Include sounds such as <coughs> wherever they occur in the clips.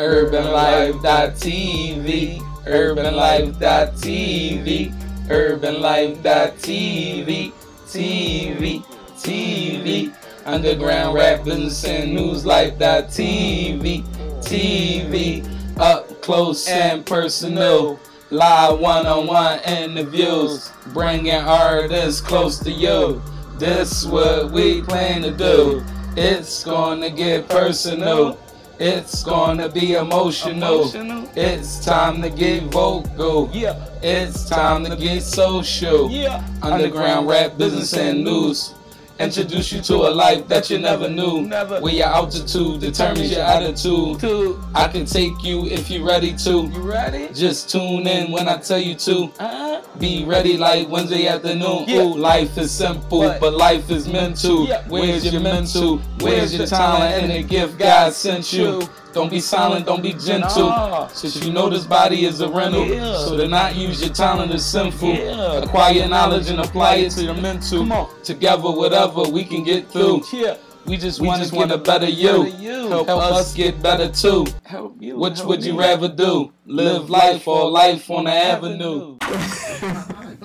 UrbanLife.tv, UrbanLife.tv, UrbanLife.tv, TV, TV, Underground Rap Business and News Life.tv, TV, up close and personal. Live one-on-one interviews, bringing artists close to you. This what we plan to do. It's gonna get personal. It's gonna be emotional. Emotional. It's time to get vocal. Yeah. It's time to get social. Yeah. Underground rap, business, and news. Introduce you to a life that you never knew. Never. Where your altitude determines your attitude. Two. I can take you if you're ready to. You ready? Just tune in when I tell you to. Uh-huh. Be ready like Wednesday afternoon. Yeah. Ooh, life is simple, What? but life is meant mental. Yeah. Where's your mental? Where's your talent and the gift God sent you? Don't be silent, don't be gentle. Nah. Since you know this body is a rental. Yeah. So to not use your talent is sinful. Yeah. Acquire knowledge and apply it to your mental. Come on. Together, whatever we can get through. Yeah. We just We want just to get a wanna better you. better you. Help, Help us us get better too. Help you. Which help would you me. rather do? Live life or life on the avenue? <laughs>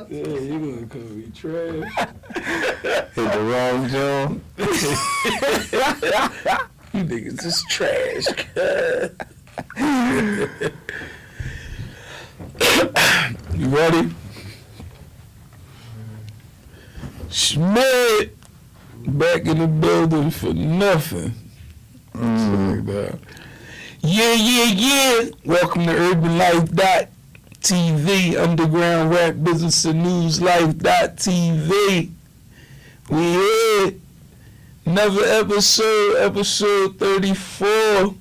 Yeah, you're gonna call me trash. <laughs> Hit the wrong Joe. <laughs> You niggas is trash. <laughs> you ready? Schmidt back in the building for nothing. Mm. Like. Yeah, yeah, yeah. Welcome to Urban Life dot TV, Underground Rap Business and News Life dot TV. We here. Another episode, episode 34.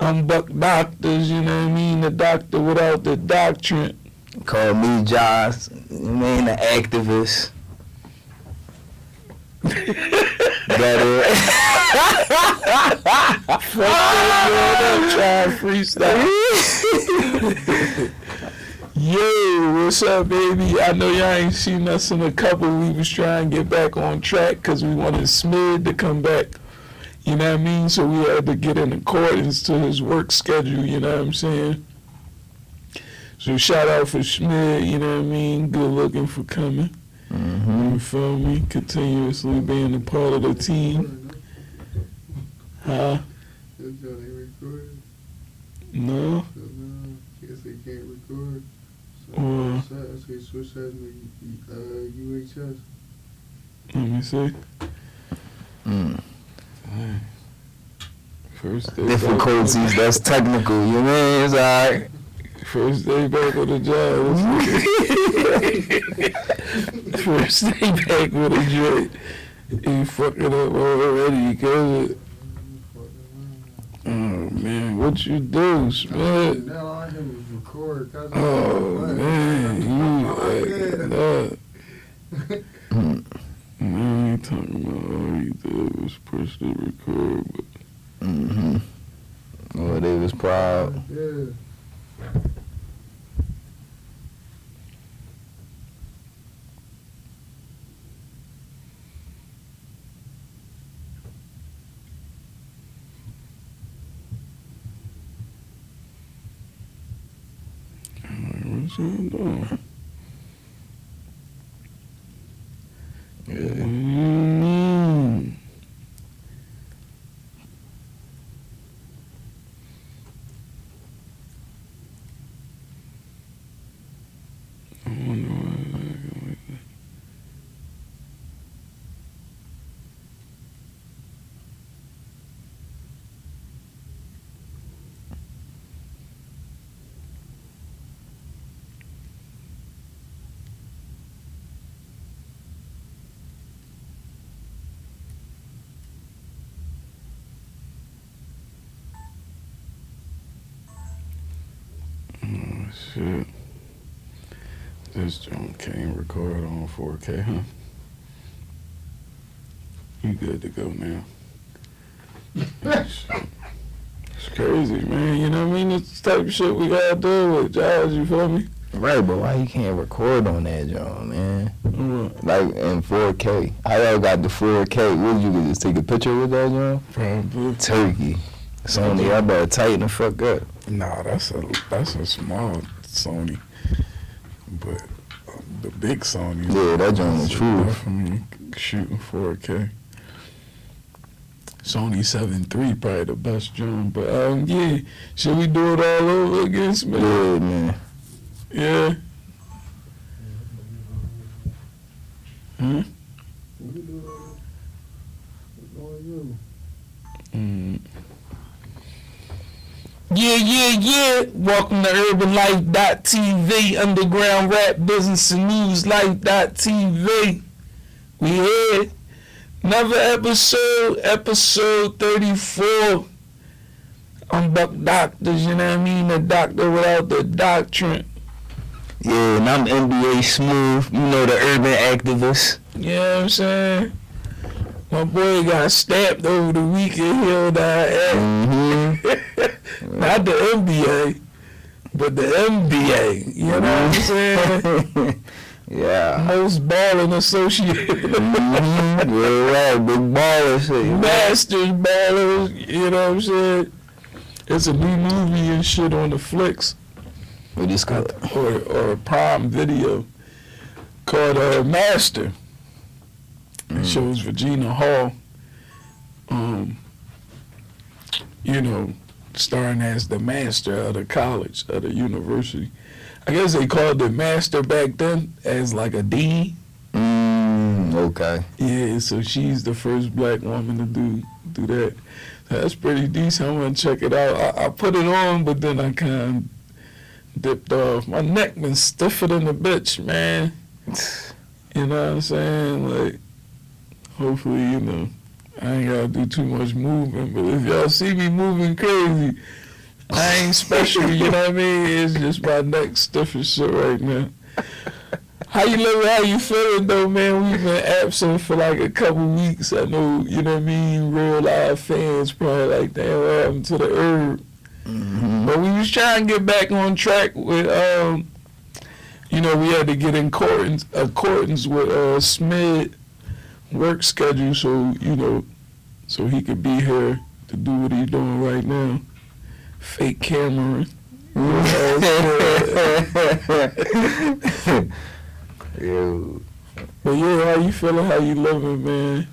I'm Buck Doctors, you know what I mean? The doctor without the doctrine. Call me Josh. You mean the activist. Better. <laughs> Try <laughs> freestyle. <laughs> Yo, what's up, baby? I know y'all ain't seen us in a couple. We was trying to get back on track because we wanted Smid to come back. You know what I mean? So we had to get in accordance to his work schedule. You know what I'm saying? So shout out for Schmid. You know what I mean? Good looking for coming. hmm You feel me? Continuously being a part of the team. Huh? That's how they record. No? So now, guess they can't record. So Well- I say switch that to uh, UHS. Let me see. Mm. First day Difficulties, that's technical. You mean? It's alright. Back, first day back on the job. First day back with a joint. <laughs> You fucking up already, cuz. It. Oh man, what you do, Smith? Now all I did was record. 'cause I- Oh man, you Oh, up. Mm. Man, ain't talking about all you did was push the record, but Mm-hmm. Well, they was proud. Yeah. I'm like, what's on? Yeah. Mm. I wonder This joint can't record on 4K, huh? You good to go now. Shit. It's crazy, man. You know what I mean? It's the type of shit we gotta do with jobs, you feel me? Right, but why you can't record on that, John, man? What? Like in 4K. How y'all got the 4K? What you? Just take a picture with that, John? Probably. Turkey. Sony, I better tighten the fuck up. Nah, that's a that's a small Sony, but the big Sony. Yeah, that joint is true. Definitely shooting 4K. Sony 7 probably the best drum, but um, yeah, should we do it all over again, Smith? Yeah, man. Yeah. Hmm? We can do it all over. Mm. Yeah, yeah, yeah. Welcome to UrbanLife.tv, Underground Rap Business and News Life.tv. We here. Another episode, episode 34. I'm Buck Doctors, you know what I mean? The doctor without the doctrine. Yeah, and I'm NBA Smooth. You know the urban activist. You know what I'm saying? My boy got stabbed over the weekend, our ass. Mm-hmm. <laughs> Not the NBA, but the NBA. You know what I'm saying? <laughs> yeah. Most balling associated. Mm-hmm. <laughs> Yeah, right. Big baller shit. Masters ballers. You know what I'm saying? It's a new movie and shit on the flicks What is called? or or Prime Video called uh, Master. It Mm. shows Regina Hall, um, you know, starring as the master of the college, of the university. I guess they called it master back then as like a dean. Mm, okay. Yeah, so she's the first black woman to do do that. That's pretty decent. I'm gonna check it out. I, I put it on, but then I kind of dipped off. My neck been stiffer than a bitch, man. <sighs> You know what I'm saying? Like, hopefully, you know, I ain't gotta do too much moving. But if y'all see me moving crazy, I ain't special. you know what I mean? It's just my neck stiff as shit right now. How you living? How you feeling though, man? We've been absent for like a couple weeks. I know, you know what I mean. Real live fans probably like, damn, what happened to the herb? Mm-hmm. But we was trying to get back on track with, um, you know, we had to get in accordance, accordance with uh, Smith work schedule, so you know, so he could be here to do what he's doing right now. Fake Cameron. <laughs> Yo. But yeah, how you feeling? How you living, man?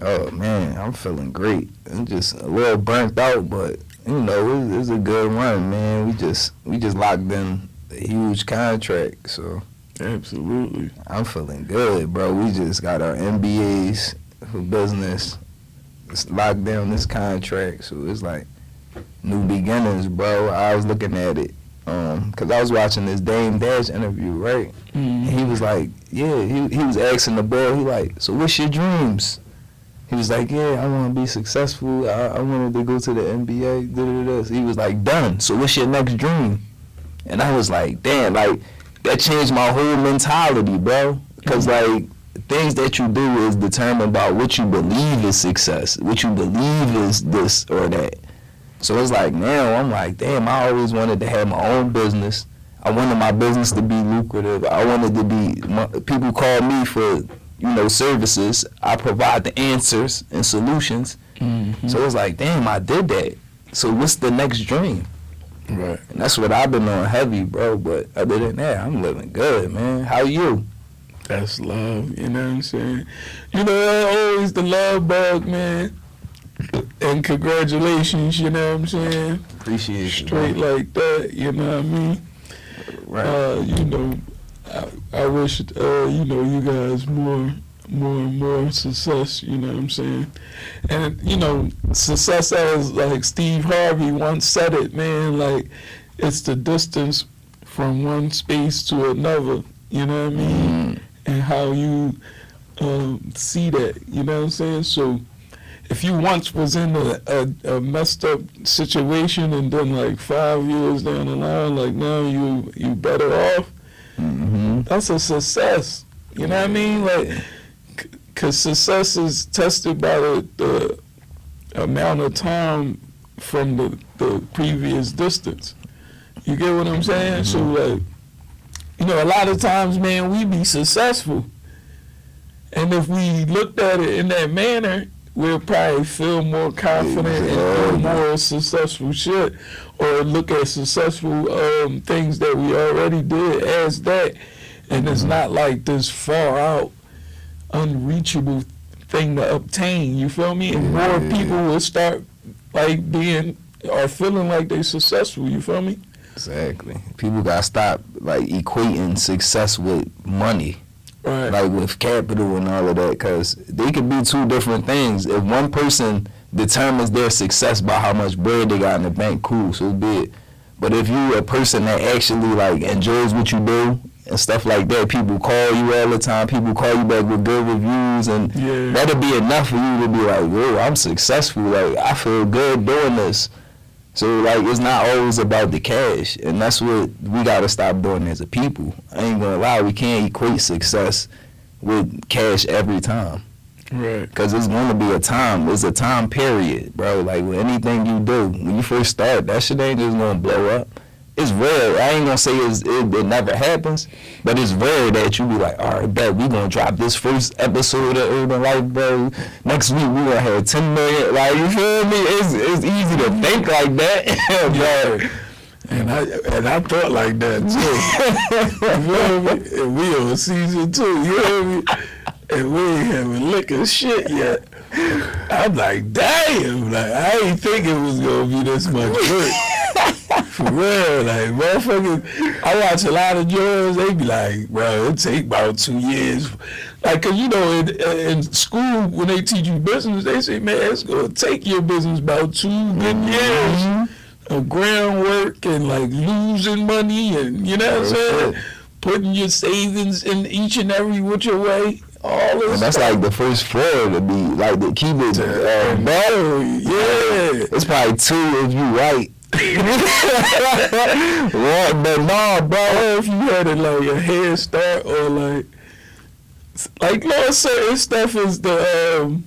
Oh man, I'm feeling great. I'm just a little burnt out, but you know, it's, it's a good run, man. We just we just locked in a huge contract, so Absolutely. I'm feeling good, bro. We just got our MBAs for business. It's locked down this contract, so it's like new beginnings, bro. I was looking at it, um, cause I was watching this Dame Dash interview, right? And he was like, yeah, he he was asking the boy, he like, so what's your dreams? He was like, yeah, I want to be successful. I, I wanted to go to the NBA. Da, da, da. So he was like, done. So what's your next dream? And I was like, damn, like that changed my whole mentality, bro. Cause like things that you do is determined by what you believe is success, what you believe is this or that. So it's like now I'm like, damn, I always wanted to have my own business. I wanted my business to be lucrative. I wanted to be my, people call me for you know services. I provide the answers and solutions. Mhm. So it's like, damn, I did that. So what's the next dream? Right. And that's what I've been on heavy, bro. But other than that, I'm living good, man. How you? That's love, you know what I'm saying? You know, always the love bug, man. And congratulations, you know what I'm saying? Appreciate Straight like that, you know what I mean? Right. Uh, you know, I, I wish, uh, you know, you guys more, more and more success, you know what I'm saying? And, you know, success as, like Steve Harvey once said it, man, like, it's the distance from one space to another, you know what I mean? Mm, and how you um, see that. You know what I'm saying? So if you once was in a, a, a messed up situation and then like five years down the line, like now you you better off, mm-hmm. that's a success. You know what I mean? Like, because success is tested by the, the amount of time from the, the previous distance. You get what I'm saying? So like, you know, a lot of times, man, we be successful, and if we looked at it in that manner, we'll probably feel more confident and do more successful shit, or look at successful um, things that we already did as that, and it's not like this far out, unreachable thing to obtain. You feel me? And more people will start like being or feeling like they successful. You feel me? Exactly. People gotta stop like equating success with money, Right. like with capital and all of that, because they could be two different things. If one person determines their success by how much bread they got in the bank, cool, so be it. But if you a person that actually like enjoys what you do and stuff like that, people call you all the time. People call you back with good reviews, and Yeah. that'll be enough for you to be like, "Yo, I'm successful. Like I feel good doing this." So like it's not always about the cash, and that's what we gotta stop doing as a people. I ain't gonna lie, we can't equate success with cash every time, Right. cause it's gonna be a time. It's a time period, bro. Like with anything you do, when you first start, that shit ain't just gonna blow up. It's rare. I ain't gonna say it's, it, it never happens, but it's rare that you be like, all right, bet we gonna drop this first episode of Urban Life, bro. Next week we gonna have 10 million. Like you feel me? It's it's easy to think like that, <laughs> but. And I and I thought like that too. you feel me? And we on season two, you hear me? And we ain't having liquor shit yet. I'm like, damn, like I ain't think it was gonna be this much work. <laughs> For real, like motherfuckers, I watch a lot of joints. They be like, bro, it take about two years. Like, cause you know, in, in school when they teach you business, they say, man, it's gonna take your business about two good years of groundwork and like losing money and you know what I'm saying, putting your savings in each and every which way. All this. And that's stuff. like the first floor to be like the keep it uh, better. yeah. It's probably two if you right. One, but no, bro. If you had it like a head start or like like no certain stuff is the um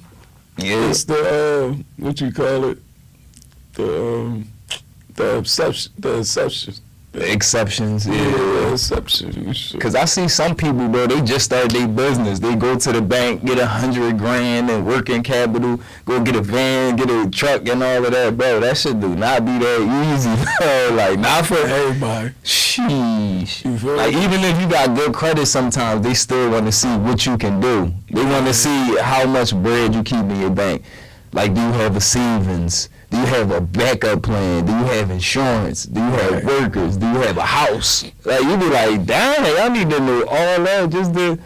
Yeah, it's the um what you call it the um the exception the exception exceptions. yeah Yeah. the exception shit. Cause I see some people, bro. They just start their business. They go to the bank, get a hundred grand and working capital, go get a van, get a truck, and all of that, bro. That should do not be that easy, <laughs> bro. Like not for everybody Sheesh. Like me? even if you got good credit, sometimes they still want to see what you can do. They want to see how much bread you keep in your bank. Like, do you have a savings? Do you have a backup plan? Do you have insurance? Do you have Right. workers? Do you have a house? Like you be like, damn, like, I need to know all that just to.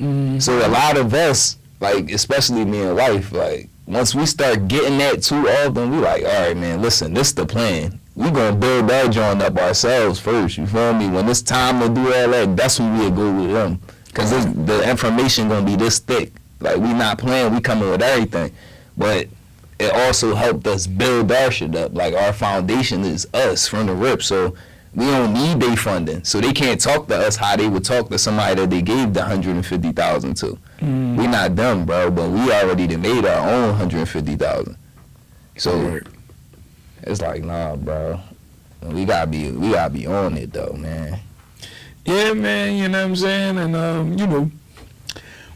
Mm-hmm. So a lot of us, like especially me and wife, like once we start getting that too often, we like, all right, man, listen, this the plan. We gonna build that joint up ourselves first. You feel me? When it's time to do all that, that's when we go with them, cause this, the information gonna be this thick. Like we not playing, we coming with everything, but it also helped us build our shit up. Like our foundation is us from the rip, so we don't need their funding. So they can't talk to us how they would talk to somebody that they gave the hundred and fifty thousand to. Mm. We not dumb, bro, but we already made our own hundred and fifty thousand. So Right. it's like, nah, bro. We gotta be, we gotta be on it though, man. Yeah, man, you know what I'm saying? And, um, you know,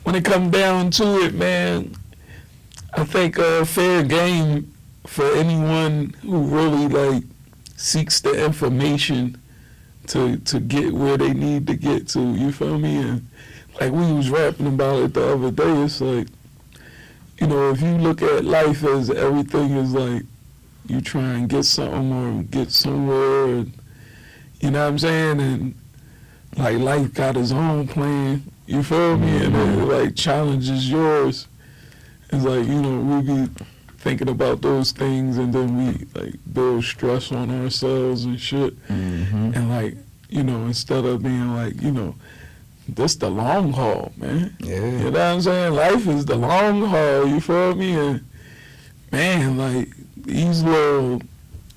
when it come down to it, man, I think uh, fair game for anyone who really, like, seeks the information to to get where they need to get to, you feel me? And, like, we was rapping about it the other day, it's like, you know, if you look at life as everything is like, you try and get something or get somewhere, and, you know what I'm saying? And, like life got its own plan. You feel me? And it like challenges yours. It's like you know we be thinking about those things, and then we like build stress on ourselves and shit. Mm-hmm. And like you know instead of being like you know this the long haul, man. yeah You know what I'm saying? Life is the long haul. You feel me? And man, like these little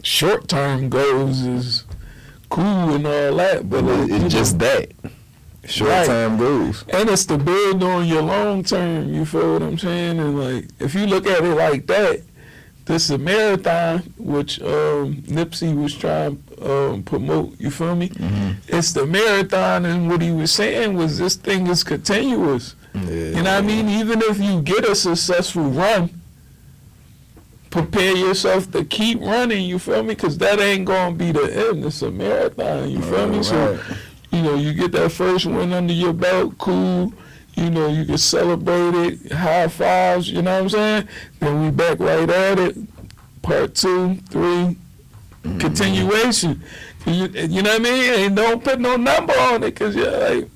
short term goals is cool and all that, but But it's just that. Short term goals. and it's to build on your long term. You feel what I'm saying? And like, if you look at it like that, this is a marathon, which um, Nipsey was trying to um, promote. You feel me? Mm-hmm. It's the marathon, and what he was saying was this thing is continuous. Yeah. You know what I mean? Even if you get a successful run, prepare yourself to keep running. You feel me? Because that ain't gonna be the end. It's a marathon. You feel me? So Right. You know, you get that first win under your belt, cool. You know, you can celebrate it, high fives, you know what I'm saying? Then we back right at it. Part two, three, mm-hmm. continuation. You, you know what I mean? And don't put no number on it because you're like,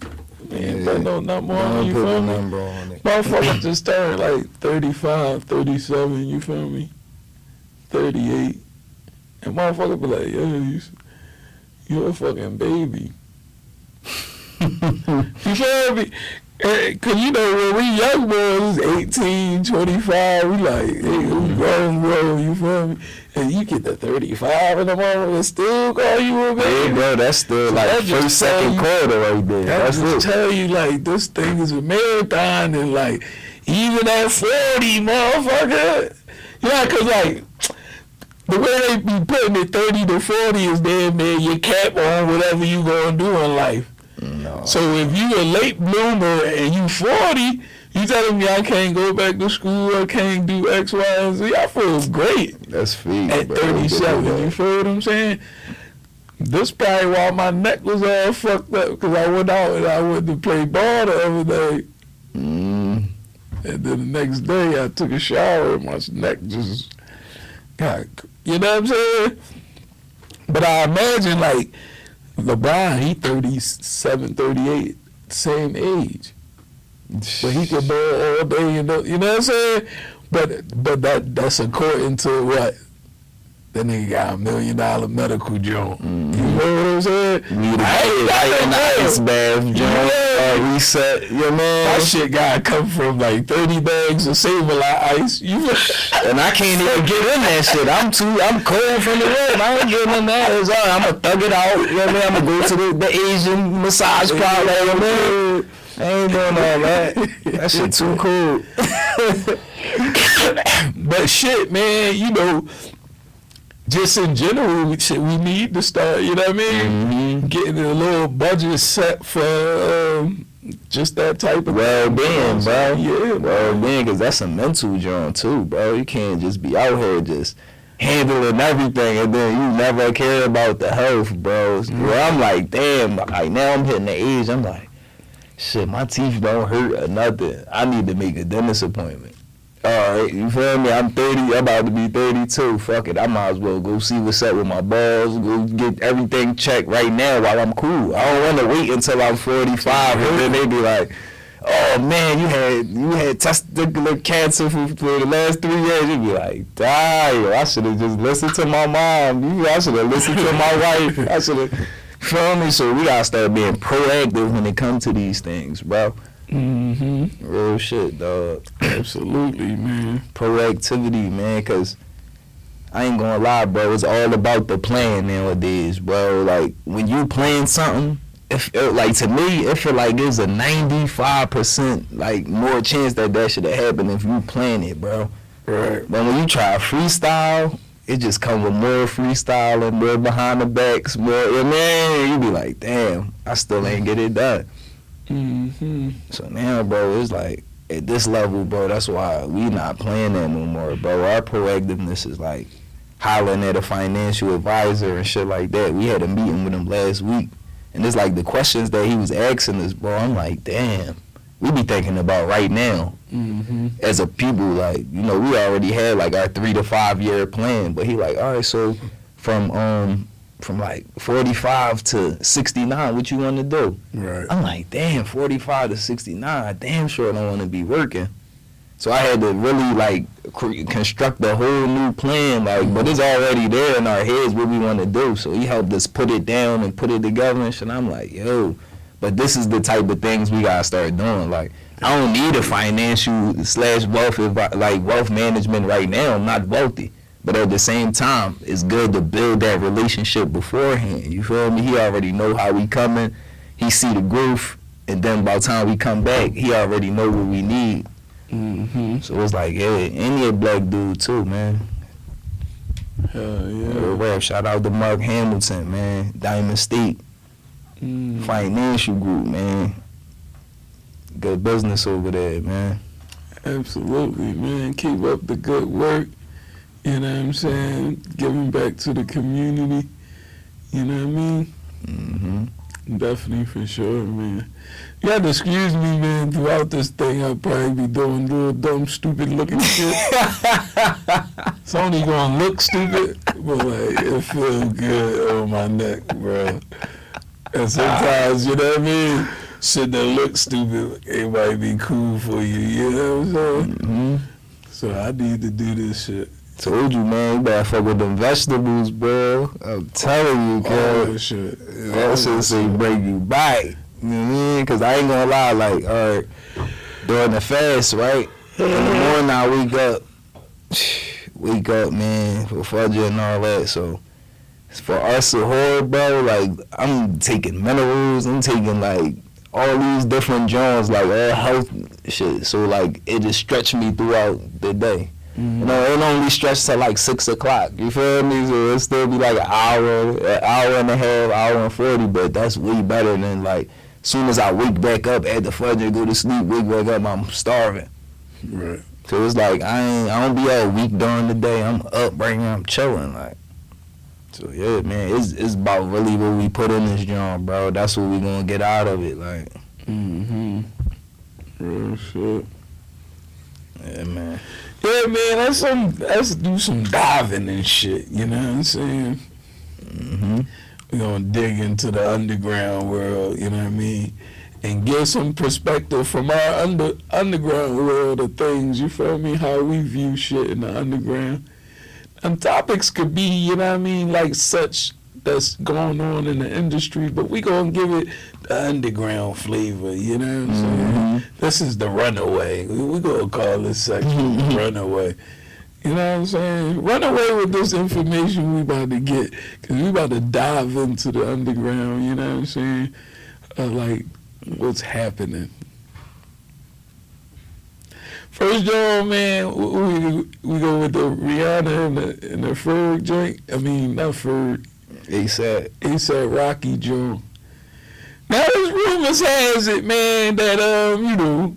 man, put no number on it, you put feel a me? number on it. Motherfucker <laughs> just turned like 35, 37, you feel me? 38. And motherfucker be like, yo, you, you're a fucking baby. You feel me? Eh, Cause you know when we young boys, 18, 25, we like, hey, we grown, bro, you feel me? And you get to 35 in the morning and still call you a Hey, baby. bro, that's still So like that first, second you- quarter right there. That That's just it. tell you like this thing is a marathon and like even at 40, motherfucker. Yeah, cause like the way they be putting it 30 to 40 is damn near your cap on whatever you gonna do in life. No. So if you a late bloomer and you 40, you telling me I can't go back to school, I can't do X, Y, and Z. I feel great That's feed, at bro. 37. Get You feel what I'm saying? This probably why my neck was all fucked up because I went out and I went to play ball the other day. Mm, And then the next day I took a shower and my neck just got, you know what I'm saying? But I imagine like LeBron, he 37, 38, same age. But he could ball all day, you know, you know what I'm saying? But but that that's according to what? That nigga got a million dollar medical joint. You know what I'm saying? Need a I ain't got no joint. Yeah. Uh, reset, your man. That shit gotta come from like 30 bags of Save-A-Lot ice. You <laughs> And I can't even get in that shit. I'm too, I'm cold from the room. I ain't getting in that. It's all right. I'm gonna thug it out. You know what I mean? I'm gonna go to the, the Asian massage parlor. You know what I mean? I ain't doing all that. That shit too cool. <laughs> but shit, man, you know, just in general, we, we need to start, you know what I mean? Mm-hmm. Getting a little budget set for um, just that type of Well-being, bro. Yeah, Well, man, because that's a mental joint too, bro. You can't just be out here just handling everything and then you never care about the health, bro. Bro, I'm like, damn, like now I'm hitting the age, I'm like, shit, my teeth don't hurt or nothing. I need to make a dentist appointment. All right, you feel me? I'm 30, I'm about to be 32. Fuck it, I might as well go see what's up with my balls, go get everything checked right now while I'm cool. I don't want to wait until I'm 45 and then they be like, oh man, you had you had testicular cancer for, for the last three years. You be like, damn, I should have just listened to my mom. I should have listened to my wife. I should have. Feel me? So we gotta start being proactive when it comes to these things, bro. Mm-hmm. Real shit, dog. Absolutely, man. Proactivity, man, cause I ain't gonna lie, bro. It's all about the plan nowadays, bro. Like when you plan something, if it, like to me, it feel like there's a 95 percent like more chance that that should have happened if you plan it, bro. Right. But when you try freestyle, it just come with more freestyle and more behind the backs, more. You man, you be like, damn, I still ain't get it done. Mm-hmm. So now, bro, it's like at this level, bro. That's why we not playing that no more, bro. Our proactiveness is like hollering at a financial advisor and shit like that. We had a meeting with him last week, and it's like the questions that he was asking us, bro. I'm like, damn, we be thinking about right now Mm-hmm. as a people. Like, you know, we already had like our three to five year plan, but he like, all right, so from um from like 45 to 69, what you want to do? Right. I'm like, damn, 45 to 69, I damn sure i don't want to be working. So I had to really like cre- construct a whole new plan, like, but it's already there in our heads what we want to do. So he helped us put it down and put it together and shit. I'm like, yo, but this is the type of things we gotta start doing. Like, I don't need a financial slash wealth like wealth management right now. I'm not wealthy. But at the same time, it's good to build that relationship beforehand. You feel me? He already know how we coming. He see the growth, and then by the time we come back, he already know what we need. Mm-hmm. So it's like, yeah, and he a black dude too, man. Hell Real yeah. rap. Shout out to Mark Hamilton, man. Diamond State Mm. Financial Group, man. Good business over there, man. Absolutely, man. Keep up the good work. You know what I'm saying? Giving back to the community. You know what I mean? Mm-hmm. Definitely for sure, man. You got to excuse me, man. Throughout this thing, I'll probably be doing little dumb, stupid looking shit. <laughs> it's only gonna look stupid, but like it feels good on my neck, bro. And sometimes, you know what I mean? Shit that looks stupid, it might be cool for you. You know what I'm saying? Mm-hmm. So I need to do this shit. Told you, man. You better fuck with them vegetables, bro. I'm telling you, All cuz. that shit. That shit say break you back. You know what I mean? Cause I ain't gonna lie, like, alright, during the fast, right? In the morning I wake up, <sighs> wake up, man, for Fajr and all that. So for us at suhoor, bro, like I'm taking minerals, I'm taking like all these different joints, like all health shit. So like it just stretched me throughout the day. You know, it only stretch to like six o'clock. You feel me? So it still be like an hour, an hour and a half, hour and forty. But that's way better than like. Soon as I wake back up at the Fajr and go to sleep, wake back up, I'm starving. Right. So it's like I ain't, I don't be all weak during the day. I'm up right now, I'm chilling. Like, so yeah, man, it's it's about really what we put in this joint, bro. That's what we gonna get out of it. Like, Mm-hmm. Real shit. yeah, man. Yeah, man, let's some let's do some diving and shit. You know what I'm saying? hmm We're gonna dig into the underground world. You know what I mean? And get some perspective from our under underground world of things. You feel me? How we view shit in the underground. And topics could be, you know what I mean, like such that's going on in the industry, but we gonna give it the underground flavor. You know what I'm saying? Mhm. This is the runaway. We, we gonna call this section the runaway. You know what I'm saying? Run away with this information we about to get, cause we about to dive into the underground. You know what I'm saying? Uh, like what's happening. First joint, man, we, we, we go with the Rihanna and the, and the Ferg joint. I mean, not Ferg, ASAP. ASAP Rocky joint. Now, there's rumors has it, man, that, um, you know,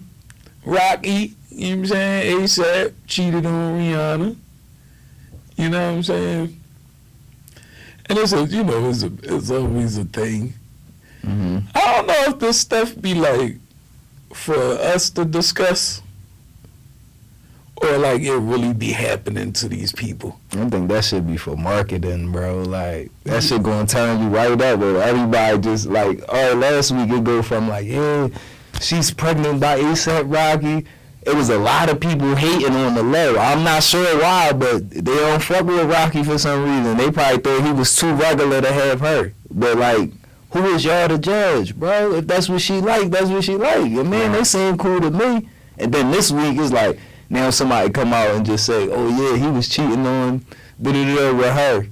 Rocky, you know what I'm saying, ASAP cheated on Rihanna. You know what I'm saying? And it's a, you know, it's, a, it's always a thing. hmm I don't know if this stuff be like for us to discuss or like it really be happening to these people. I think that should be for marketing, bro. Like that shit gonna turn you right up. But everybody just like, oh, last week it go from like, yeah, she's pregnant by ASAP Rocky. It was a lot of people hating on the low. I'm not sure why, but they don't fuck with Rocky for some reason. They probably thought he was too regular to have her. But like, who is y'all to judge, bro? If that's what she like, that's what she like. And man, they seem cool to me. And then this week is like, now somebody come out and just say, oh yeah, he was cheating on da da da with her.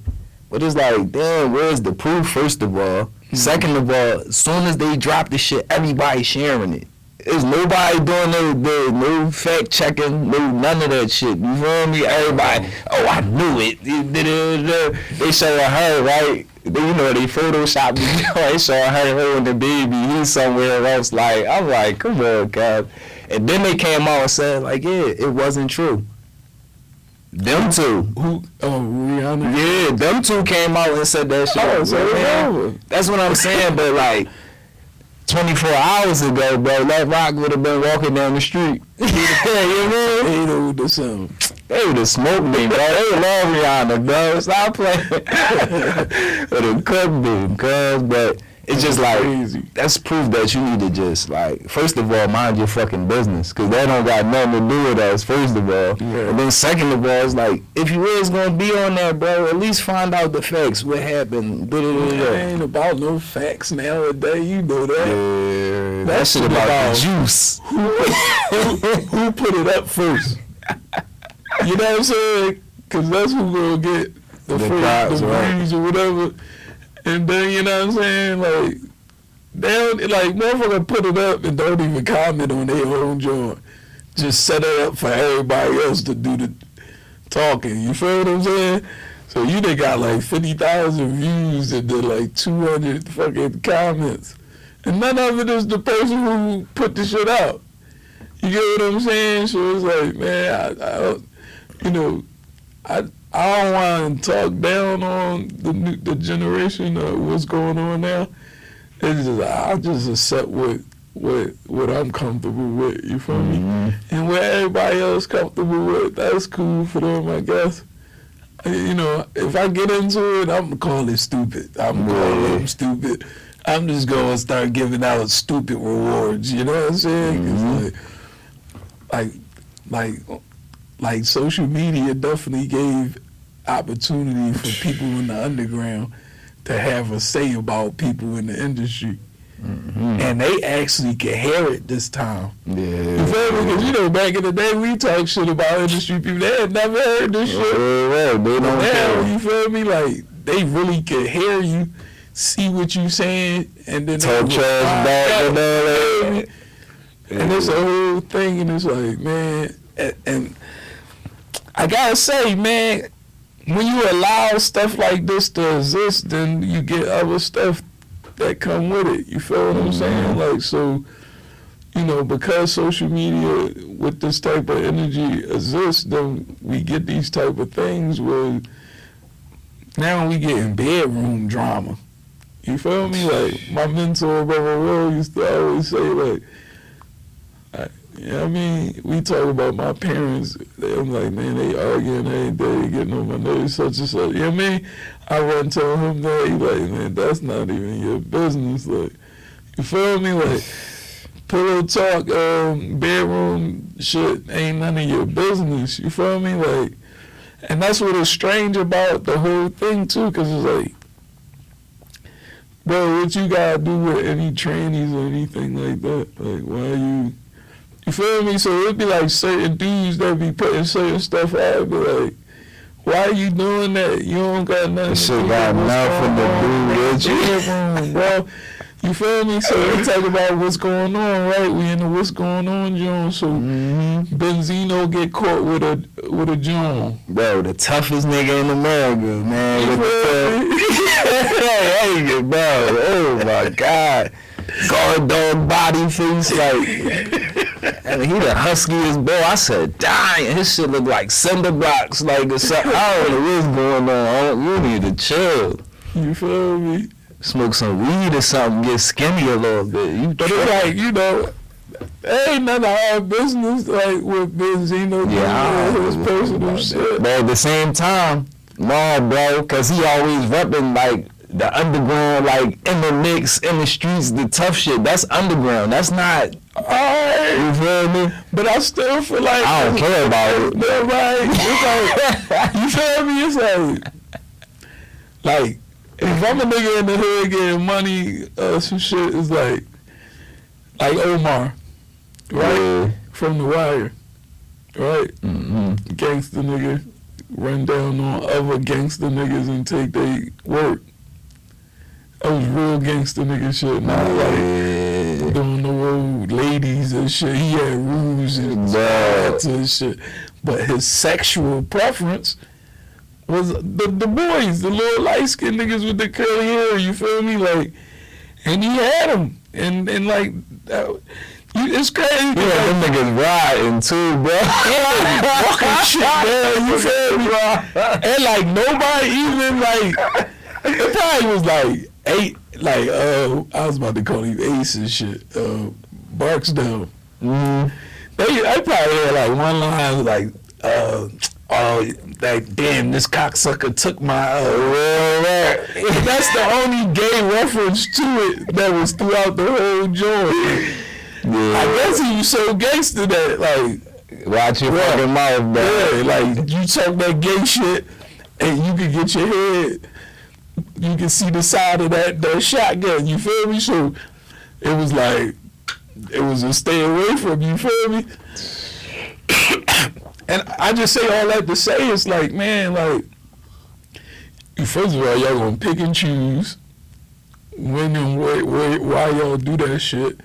But it's like, damn, where's the proof? First of all, hmm. second of all, as soon as they drop the shit, everybody sharing it. There's nobody doing no, no, no fact checking, no none of that shit. You feel me? Everybody, oh, I knew it. <laughs> Da-da-da-da. They showing her right. They, you know, they photoshopped the <laughs> They showing her holding the baby. He's somewhere else. Like I'm like, come on, Cap. And then they came out and said, like, yeah, it wasn't true. Them two. Who? Oh, Rihanna. Yeah, them two came out and said that shit. Oh, so That's what I'm saying, but like 24 hours ago, bro, that rock would have been walking down the street. <laughs> you know? <laughs> They know the sound. They would have smoked me, bro. They love Rihanna, bro. Stop playing. <laughs> but it could be, cuz, but it's just <laughs> like Crazy. that's proof that you need to just like first of all mind your fucking business because that don't got nothing to do with us first of all Yeah. and then second of all it's like if you is gonna be on that bro at least find out the facts what happened da, da, da, It ain't about no facts nowadays. You know that. yeah that That's shit about about- juice <laughs> Who, who, put it up first? You know what I'm saying? Because that's who gonna get the, The first, props, the right. or whatever. And then you know what I'm saying? Like they don't like motherfucker put it up and don't even comment on their own joint. Just set it up for everybody else to do the talking. You feel what I'm saying? So you done got like fifty thousand views and then like two hundred fucking comments. And none of it is the person who put the shit out. You get what I'm saying? So it's like, man, I, I don't- you know, I I don't want to talk down on the new, the generation of what's going on now. It's just I just accept what what what I'm comfortable with. You feel me? Mhm. And what everybody else comfortable with, that's cool for them, I guess. You know, if I get into it, I'm gonna call it stupid. I'm gonna call them stupid. I'm just gonna start giving out stupid rewards. You know what I'm saying? Mhm. like, like, like, like social media definitely gave opportunity for people in the underground to have a say about people in the industry, Mhm. and they actually can hear it this time. Yeah. feel me? 'Cause you know, back in the day, we talk shit about industry people. They had never heard this shit. Yeah, they don't Now, you feel me? Like they really could hear you, see what you saying, and then Talk trash back and all that. And it's a whole thing, and it's like, man, and, and I gotta say, man, when you allow stuff like this to exist, then you get other stuff that come with it. You feel what I'm mm-hmm. saying? Like so, you know, because social media with this type of energy exists, then we get these type of things where now we get in bedroom drama. You feel me? Like my mentor, Brother Will, used to always say, like, I mean? We talk about my parents. They, I'm like, man, they arguing day, getting on my nerves, such and such. You know what I mean? I run tell him that. He like, man, that's not even your business. Like, you feel me? Like, pillow talk, um, bedroom shit ain't none of your business. You feel me? Like, and that's what is strange about the whole thing too, because it's like, bro, what you gotta do with any trannies or anything like that? Like, why are you? You feel me? So it'd be like certain dudes that be putting certain stuff out, but like, why are you doing that? You don't got nothing. To shit got nothing to do with you. bro. You feel me? So we talk about what's going on, right? We in the what's going on, John. So Mhm. Benzino get caught with a with a John. Bro, the toughest nigga in America, man. You What feel me? the fuck? hey, hey, bro. Oh my God. Guard dog body face, like, and he the huskiest bro. I said, dying. His shit look like cinder blocks, like or something. I don't know what's going on. You need to chill. You feel me? Smoke some weed or something. Get skinny a little bit. You But it's like you know, ain't none of our business like with Benzino Yeah, his personal shit. But at the same time, no, bro, because he always repping like the underground, like in the mix, in the streets, the tough shit. That's underground. That's not. Alright, You feel me? but I still feel like I don't care about it. <laughs> No, right? It's like you feel me? It's like like if I'm a nigga in the hood getting money, uh, some shit is like like Omar, right? Yeah. From the wire, right? Mm-hmm. gangster nigga run down on other gangster niggas and take they work. That was real gangster nigga shit. Not like doing ladies and shit. He had rules and Bruh. and shit. But his sexual preference was the the boys, the little light skinned niggas with the curly hair. You feel me? Like, and he had them, and and like, that, you, it's crazy. Yeah, because, them niggas riding too, bro. fucking shit, man. You feel me? <laughs> And like nobody even like it probably was like eight like uh I was about to call him Ace and shit. Uh Barksdale. Mm. They they probably had like one line like uh oh like damn this cocksucker took my uh that's the only gay reference to it that was throughout the whole joint. I guess he was so gangster that like Watch your Yeah. fucking mouth, bro. yeah, like you talk that gay shit, and you can get your head, you can see the side of that that shotgun. You feel me? So it was like it was a stay away from. You feel me? <coughs> and I just say all that to say it's like, man, like first of all, y'all gonna pick and choose when and where, where, why y'all do that shit,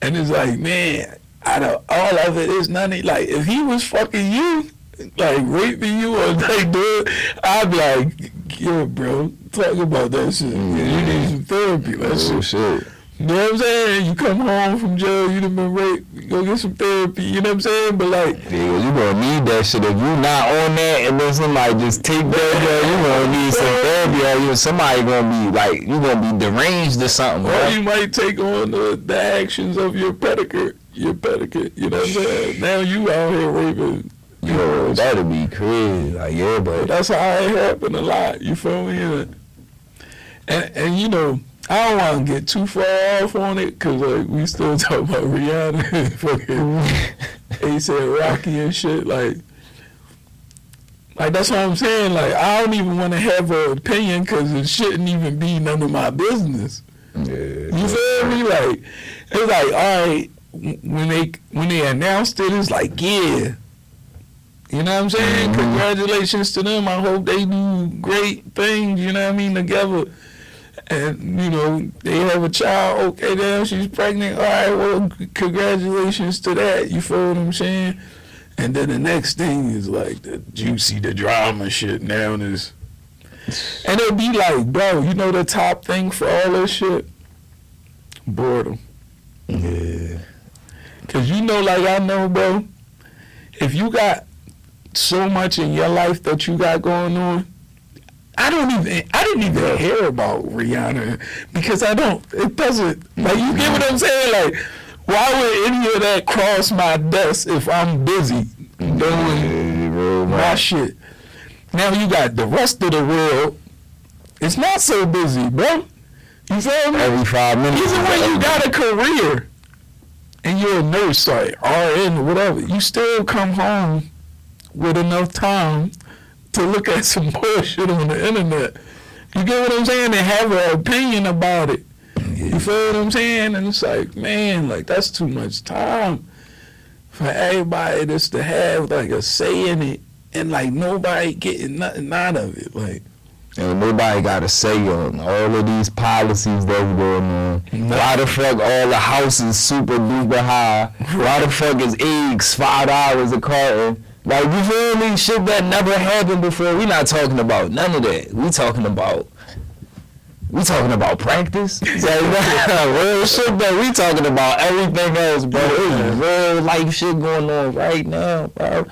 and it's like, man, out of all of it, it's nothing. Like if he was fucking you, like raping you or like doing, I'd be like, yo, bro, talk about that shit. You need mm-hmm. some therapy. That Oh shit shit. You know what I'm saying? You come home from jail, you done been raped, go get some therapy, you know what I'm saying? But like, Yeah, you gonna need that shit. If you not on that and then somebody just take that, <laughs> girl, you gonna need some therapy. Or you, somebody gonna be like, you gonna be deranged or something. or Bro. you might take on the, the actions of your predicate, your predicate, you know what I'm saying? Now you out here raping. You know, Yo, that'd be crazy. Like, yeah, But but that's how it happened a lot. You feel me? And and, and you know, I don't want to get too far off on it because like we still <laughs> talk about Rihanna, <laughs> and fucking <laughs> ASAP Rocky and shit. Like, like that's what I'm saying. Like, I don't even want to have an opinion because it shouldn't even be none of my business. yeah, You feel me? Like, it's like, all right, when they when they announced it, it's like, yeah. You know what I'm saying? Mhm. Congratulations to them. I hope they do great things, you know what I mean, together. And, you know, they have a child. Okay, damn, she's pregnant. All right, well, congratulations to that. You feel what I'm saying? And then the next thing is like the juicy, the drama shit now is. And it'll be like, bro, you know the top thing for all this shit? Boredom. yeah. Cause you know, like I know, bro, if you got so much in your life that you got going on, I don't even, I didn't even hear about Rihanna because I don't, it doesn't, like, you get what I'm saying? Like, why would any of that cross my desk if I'm busy doing Yeah, bro, my shit? Now you got the rest of the world, it's not so busy, bro. You feel me? Every five minutes. Even when you got a career and you're a nurse or RN whatever, you still come home with enough time to look at some bullshit on the internet. You get what I'm saying? And have an opinion about it. You feel what I'm saying? And it's like, man, like that's too much time for everybody just to have like a say in it and like nobody getting nothing out of it. Like And nobody got a say on all of these policies that's going on. No. Why the fuck all the houses super duper high? Why the fuck is eggs five dollars a carton? Like you feel me? Shit that never happened before. We not talking about none of that. We talking about we talking about practice. <laughs> Like <laughs> real shit that we talking about everything else, bro. It's real life shit going on right now, bro.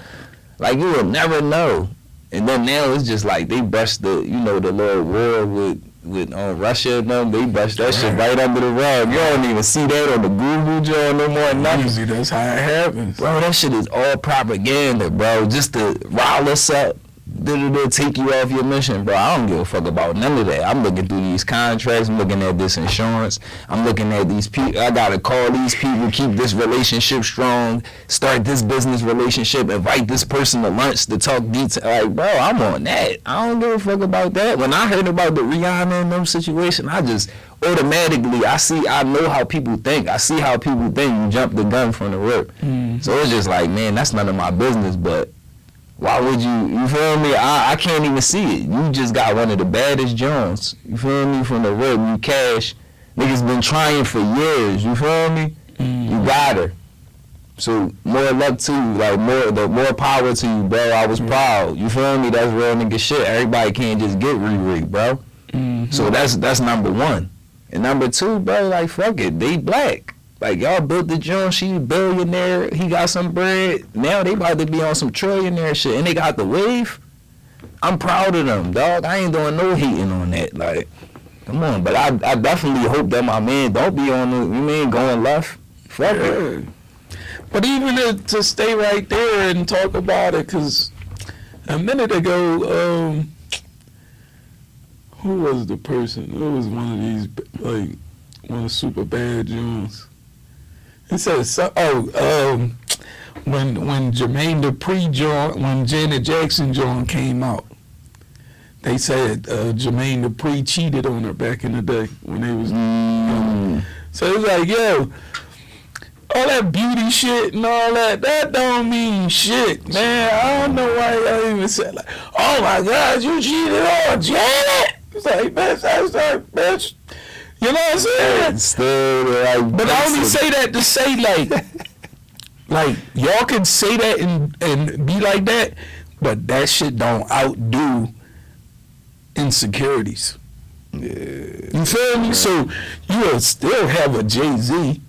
Like you will never know. And then now it's just like they brushed the, you know, the little war with with uh, Russia and them. They brushed that shit right under the rug. You don't even see that on the Google joint no more. Nothing. usually that's how it happens. Bro, that shit is all propaganda, bro. Just to rile us up, da-da-da, take you off your mission, bro. I don't give a fuck about none of that. I'm looking through these contracts. I'm looking at this insurance. I'm looking at these people. I gotta call these people, keep this relationship strong, start this business relationship, invite this person to lunch to talk detail. Like, bro, I'm on that. I don't give a fuck about that. When I heard about the Rihanna and them situation, I just automatically I see I know how people think. I see how people think. You jump the gun from the rip. Mm. So it's just like, man, that's none of my business. But why would you? You feel me? I, I can't even see it. You just got one of the baddest Jones. You feel me? From the rip, you cash. Niggas been trying for years. You feel me? You got her. So more luck to you. Like more, the more power to you, bro. I was proud. You feel me? That's real nigga shit. Everybody can't just get Riri, bro. Mhm. So that's that's number one. And number two, bro, like fuck it, they black. Like y'all built the joint, she billionaire, he got some bread. Now they about to be on some trillionaire shit, and they got the wave. I'm proud of them, dog. I ain't doing no hating on that. Like, come on, but I I definitely hope that my man don't be on the you mean going left. Fuck it. But even to, to stay right there and talk about it, because a minute ago, um, who was the person? It was one of these, like, one of the super bad Jones. It says, so, oh, um, when when Jermaine Dupri joined, when Janet Jackson joint came out, they said uh, Jermaine Dupri cheated on her back in the day when they was Mm, so it's like, yo, all that beauty shit and all that, that don't mean shit, man. I don't know why y'all even said like, oh my God, you cheated on Janet. It's like, bitch, that's like, bitch. You know what I'm saying? still like, But I only say that to say like, like y'all can say that and and be like that, but that shit don't outdo insecurities. Yeah. You feel me? So you will still have a Jay Z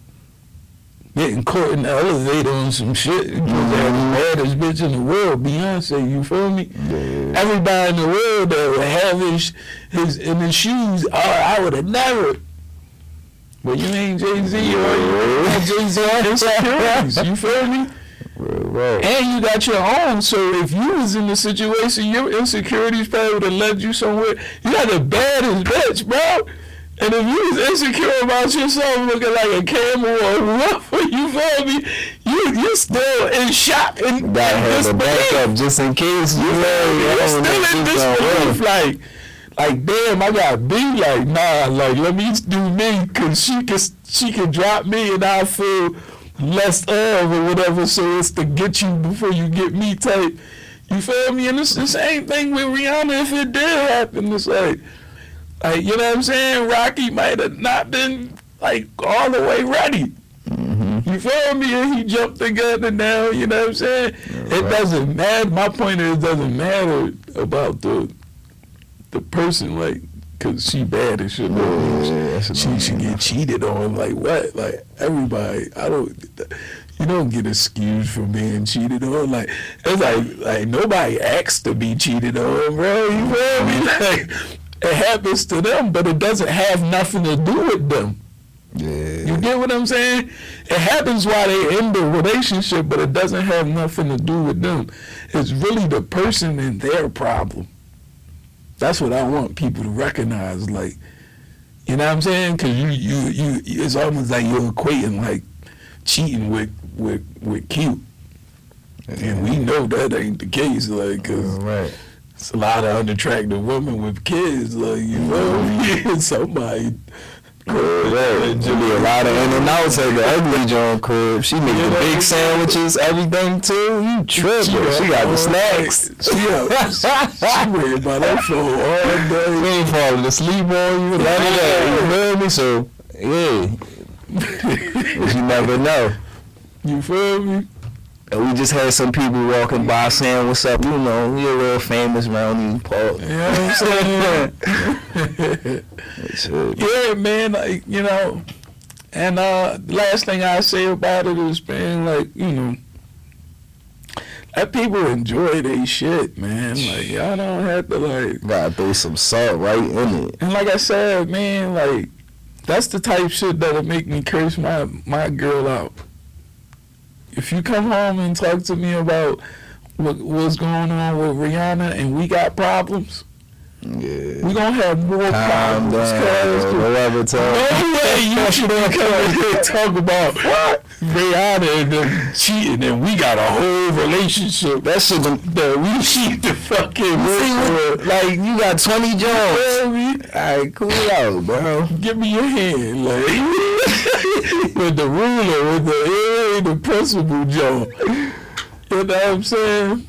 getting caught in the elevator on some shit. You mm-hmm. have the baddest bitch in the world, Beyonce. You feel me? Yeah. Everybody in the world that would have his, his in his shoes. Oh, I would have never. But you ain't Jay Z or you ain't Jay Z insecurities. You feel me? Right. And you got your own. So if you was in the situation, your insecurities probably would have led you somewhere. You got the baddest bitch, bro. And if you was insecure about yourself looking like a camel or whatever, <laughs> you feel me? You you still in shock and gotta have a backup just in case you know you're still in disbelief. Like like damn, I got be like nah. Like let me do me because she can she can drop me and I feel less of or whatever. So it's to get you before you get me type. You feel me? And it's the same thing with Rihanna. If it did happen, it's like like, you know what I'm saying? Rocky might have not been like all the way ready. Mm-hmm. You feel me? And he jumped the gun and now, you know what I'm saying? Yeah, it doesn't matter. My point is, it doesn't matter about the the person, like, because she bad and shit. Yeah, that's she she get cheated on. Like, what? Like, everybody, I don't. You don't get excused for being cheated on. Like it's like like nobody asked to be cheated on, bro. You feel me? <laughs> Like it happens to them, but it doesn't have nothing to do with them. Yeah. You get what I'm saying? It happens while they in the relationship, but it doesn't have nothing to do with them. It's really the person and their problem. That's what I want people to recognize. Like, you know what I'm saying? Because you, you, you, it's almost like you're equating like cheating with with with cute, and we know that ain't the case. Like, cause Right. It's a lot of unattractive women with kids. Like, you know, <laughs> somebody. Right. There be a lot of in and outs at the ugly John crib. She make You the big sandwiches, everything too. You tripping. She, got the snacks. She, up, <laughs> she worried about that phone all She day. ain't falling asleep on you. None of that. You feel me? So, yeah. <laughs> You never know. You feel me? And we just had some people walking by saying, "What's up?" You know, we a real famous around these parts. You know what I'm saying? <laughs> Yeah, man. Like you know, and uh, last thing I say about it is, man, like you know, let people enjoy their shit, man. Like y'all don't have to like. Gotta throw some salt right in it. And like I said, man, like that's the type shit that'll make me curse my my girl out. If you come home and talk to me about what what's going on with Rihanna and we got problems, Yeah. we gonna have more Calm problems. down. bro. Whatever time. no way you should come here and talk about Rihanna and them cheating and we got a whole relationship. That shit That we need to fucking See, like you got 20 Jones. for. Alright, cool out, bro. Give me your hand, like <laughs> <laughs> with the ruler, with the eh, the principal Joe. You know what I'm saying?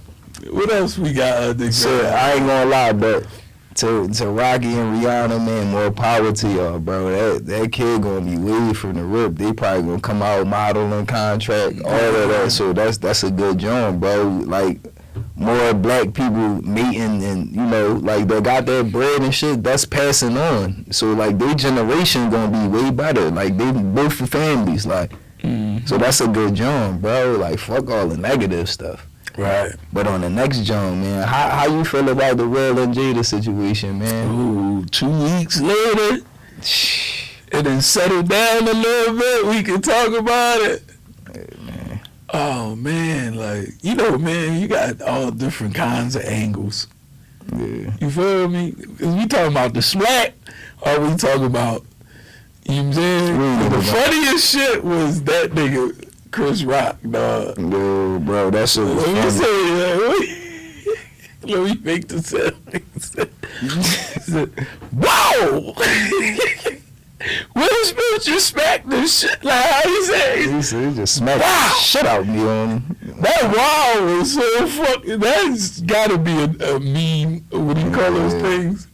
What else we got under So? I ain't gonna lie, but to to Rocky and Rihanna, man, more power to y'all, bro. That that kid gonna be way from the rip. They probably gonna come out modeling contract, all of that. So that's that's a good job, bro. Like more black people meeting and you know like they got their bread and shit that's passing on. So like their generation gonna be way better. Like they both the families like. Mm, so that's a good job bro. Like fuck all the negative stuff. Right. but on the next job man how, how you feel about the Will and Jada situation man? Ooh, two weeks later, it done settled down a little bit. We can talk about it. Oh man, like you know, man, you got all different kinds of angles. yeah You feel me? Is we talking about the smack, or we talking about you know what I'm saying? Ain't the talking about- funniest shit was that nigga Chris Rock, dog. Yo, bro that shit was Let me say, uh, <laughs> let me make the sound. <laughs> Wow! <laughs> Will Smith just smacked this shit like how he said. he said he just smacked Wow. the shit out me on That wow was so fucking. That's gotta be a, a meme. What do you call those things?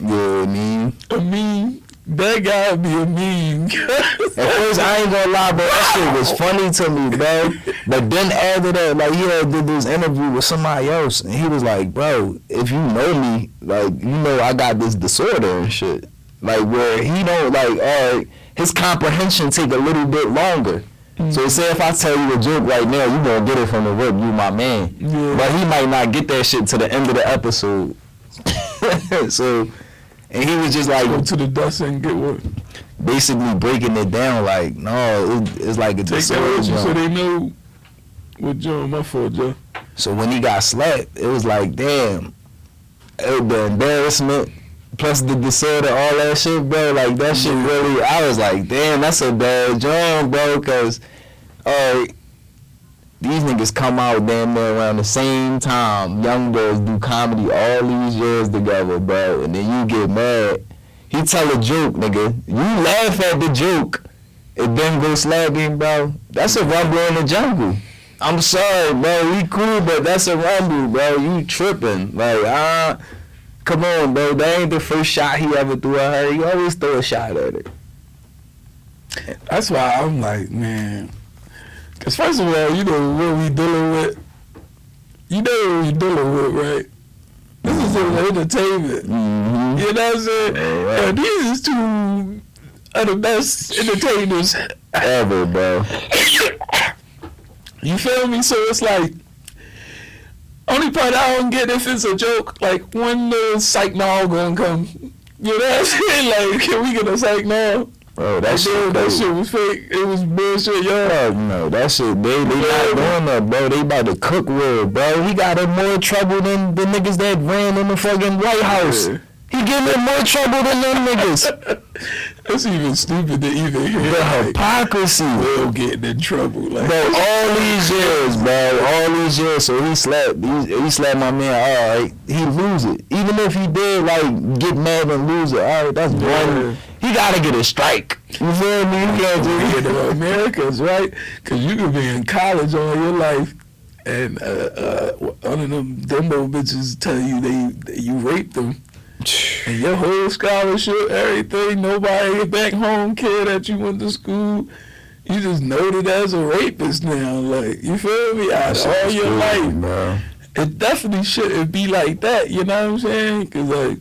yeah I mean A meme. That gotta be a meme. <laughs> At first, I ain't gonna lie, bro. That shit was funny to me, bro. But then after that, like he had did this interview with somebody else, and he was like, "Bro, if you know me, like you know I got this disorder and shit, like where he don't like, all right, his comprehension take a little bit longer. So mm-hmm. say if I tell you a joke right now, you gonna get it from the rip, you my man. Yeah. But he might not get that shit to the end of the episode. <laughs> so, and he was just like Go to the dust and get what? basically breaking it down, like no, it, it's like a Take disorder. so they know what Joe, my fault, Joe. So when he got slapped, it was like, damn, it, the embarrassment plus the disorder, all that shit, bro. Like that shit really, I was like, damn, that's a bad joint, bro. Cause, alright, these niggas come out damn near around the same time. Young girls do comedy all these years together, bro. And then you get mad. He tell a joke, nigga. You laugh at the joke. and then go slapping, bro. That's a rumble in the jungle. I'm sorry, bro. We cool, but that's a rumble, bro. You tripping. Like, ah, come on, bro. That ain't the first shot he ever threw at her. He always throw a shot at it. That's why I'm like, man. Because first of all, you know what we dealing with. You know what we dealing with, right? This is an entertainment. Mm-hmm. You know what I'm saying? Alright. And these is two of the best entertainers. Ever, bro. <coughs> You feel me? So it's like, only part I don't get if it's a joke, like when the psych now gonna come. You know what I'm saying? <laughs> Like, can we get a psych now? Bro, that That, shit, that shit was fake. It was bullshit, yo. Fuck no, that shit, they, they Yeah. not doing that, bro. They about to cook with, bro. He got in more trouble than the niggas that ran in the fucking White House. Yeah. He getting in more trouble than them niggas. <laughs> That's even stupid to even hear. The Like, hypocrisy. Will getting in trouble. Like, Bro, all these years, bro, all these years. So he slapped, he, he slapped my man. All right, he lose it. Even if he did like get mad and lose it, all right, that's Yeah. one. He gotta get a strike. You feel me? You just know, Americans, right? Because you could be in college all your life, and uh, uh, one of them dumbo bitches tell you they, they you raped them, and your whole scholarship, everything, nobody back home care that you went to school. You just noted as a rapist now, like you feel me? Out all your life, bro. it definitely shouldn't be like that. You know what I'm saying? Because like,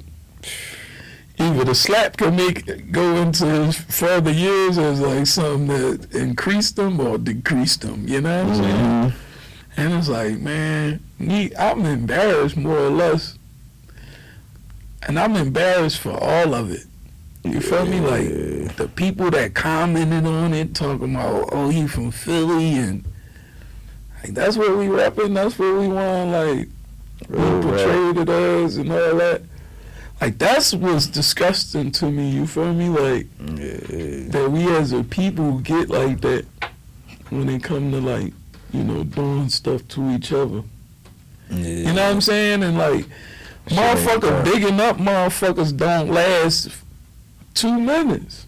either the slap can make go into further years as like something that increased them or decreased them. You know what I'm saying? Mhm. And it's like, man, me, I'm embarrassed more or less, and I'm embarrassed for all of it. You feel me? Like the people that commented on it, talking about, oh, he from Philly, and like that's what we repping. That's what we want. Like Real we rap. portrayed it as and all that. Like that's what's disgusting to me. You feel me? Like Yeah. that we as a people get like that when they come to like you know doing stuff to each other. You know what I'm saying? And like Shit motherfucker right. digging up motherfuckers don't last two minutes.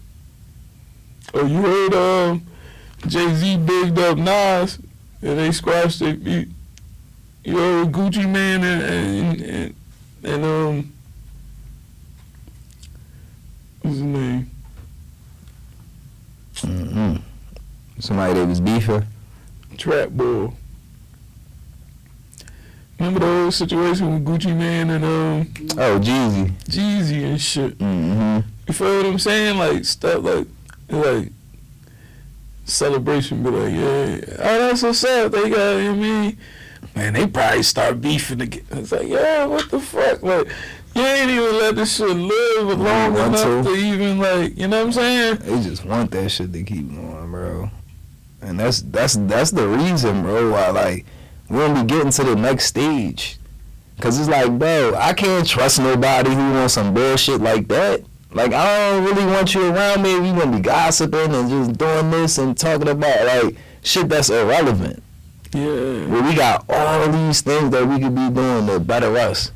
Oh, you heard um Jay Z bigged up Nas and they squashed their feet. You heard Gucci Mane and and, and, and um what's his name? Mm-hmm. Somebody that was beefing. Trap Boy. Remember the whole situation with Gucci Mane and um Oh, Jeezy. Jeezy and shit. Mm-hmm. You feel what I'm saying? Like stuff like like celebration be like, yeah, oh that's what's up. They got you know what I mean. Man, they probably start beefing again. It's like, yeah, what the fuck? Like, you ain't even let this shit live long enough to. to even like, you know what I'm saying? They just want that shit to keep going, bro. And that's that's that's the reason, bro, why like we don't be getting to the next stage. Cause it's like, bro, I can't trust nobody who wants some bullshit like that. Like I don't really want you around me. We gonna be gossiping and just doing this and talking about like shit that's irrelevant. Yeah. Where we got all these things that we could be doing to better us,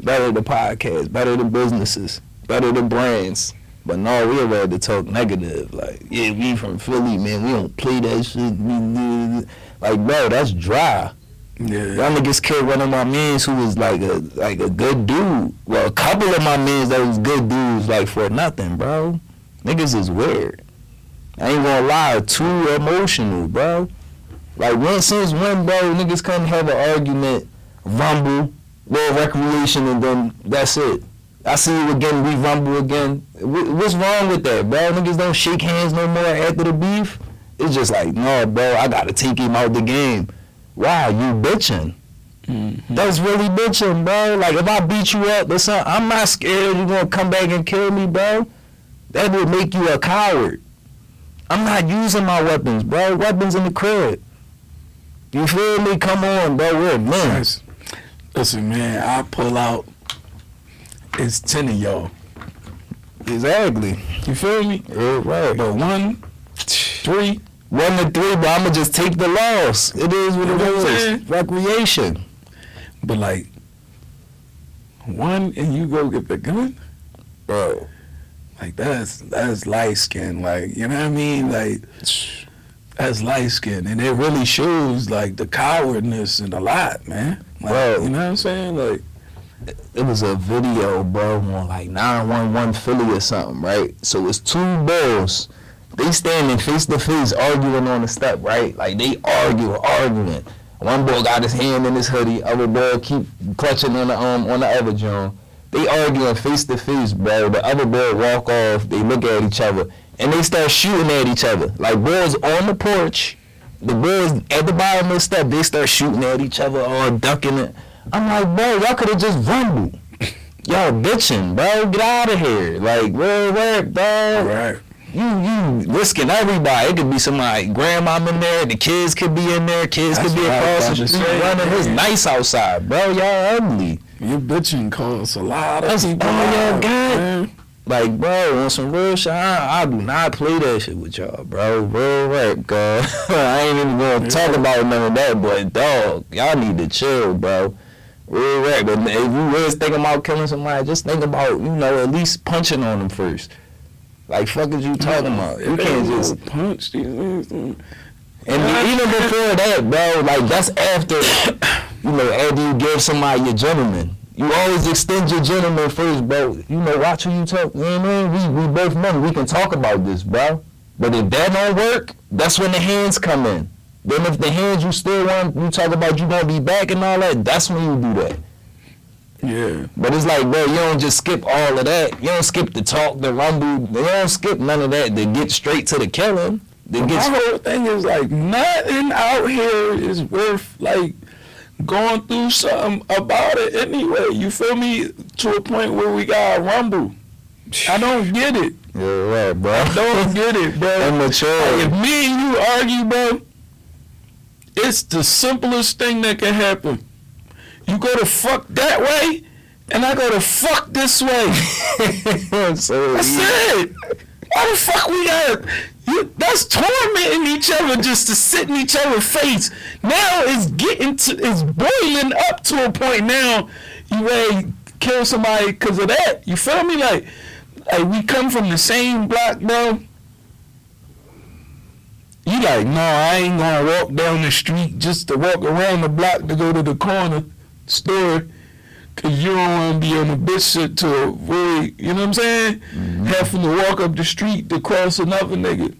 better the podcast, better the businesses, better the brands. But no, we're ready to talk negative. Like, yeah, we from Philly, man. We don't play that shit. We Like, bro, that's dry. Yeah. Y'all niggas killed one of my mans who was like a like a good dude. Well, a couple of my mans that was good dudes, like for nothing, bro. Niggas is weird. I ain't gonna lie, too emotional, bro. Like when since when, bro, niggas couldn't have an argument, rumble, little recreation, and then that's it. I see you again, we rumble again. What's wrong with that, bro? Niggas don't shake hands no more after the beef. It's just like, no, bro, I gotta take him out the game. Wow, you bitching. Mm-hmm. That's really bitching, bro. Like if I beat you up or something, I'm not scared you're gonna come back and kill me, bro. That would make you a coward. I'm not using my weapons, bro. Weapons in the crib. You feel me? Come on, bro. We're men. Listen, man, I pull out. It's ten of y'all. Exactly. You feel me? Yeah, right. But one, three, One to three, but I'ma just take the loss. It is what You it know what I'm is. Recreation. but like one, and you go get the gun. Bro. Like that's that's light skin. Like you know what I mean? Like that's light skin, and it really shows like the cowardness and a lot, man. Like, Bro. you know what I'm saying? Like it was a video, bro, on like 911 Philly or something, right? So it's two bulls. They standing face to face arguing on the step, right? Like they argue, arguing. One boy got his hand in his hoodie, other boy keep clutching on the um on the other John. They arguing face to face, bro. The other boy walk off, they look at each other, and they start shooting at each other. Like boys on the porch, the boys at the bottom of the step, they start shooting at each other, all ducking it. I'm like, bro, y'all could have just rumbled. Y'all bitching, bro. Get out of here. Like, real work, dog. right. You you risking everybody. It could be somebody, grandmom in there. The kids could be in there. Kids That's could be across the street running. It's nice outside, bro. Y'all ugly. Your bitching costs a lot of That's people. y'all got. man. Like, bro, on some real shit, I, I do not play that shit with y'all, bro. Real work, <laughs> God. I ain't even gonna talk about none of that, but dog, y'all need to chill, bro. Real work. But if you was thinking about killing somebody, just think about, you know, at least punching on them first. Like, fuck is you talking about? You can't just. punch these niggas. And even before that, bro, like that's after, you know, after you give somebody your gentleman. You always extend your gentleman first, bro. You know, watch who you talk. You know what I mean? We, we both know we can talk about this, bro. But if that don't work, that's when the hands come in. Then if the hands you still want, you talk about you gonna be back and all that, that's when you do that. Yeah. But it's like, bro, you don't just skip all of that. You don't skip the talk, the rumble. You don't skip none of that to get straight to the killing. To My get whole thing is like nothing out here is worth like going through something about it anyway. You feel me? To a point where we got rumble. I don't get it. <laughs> Yeah, right, bro. I don't get it, bro. <laughs> Immature. Like, if me and you argue, bro, it's the simplest thing that can happen. You go to fuck that way, and I go to fuck this way. <laughs> so That's it. Why the fuck we got? You, that's tormenting each other just to sit in each other's face. Now it's getting to, it's boiling up to a point now. You may kill somebody because of that? You feel me? Like, like we come from the same block, bro. You like, no, I ain't gonna walk down the street just to walk around the block to go to the corner store. Cause you don't want to be on the bitch shit to avoid, you know what I'm saying? Mm-hmm. Having to walk up the street to cross another nigga.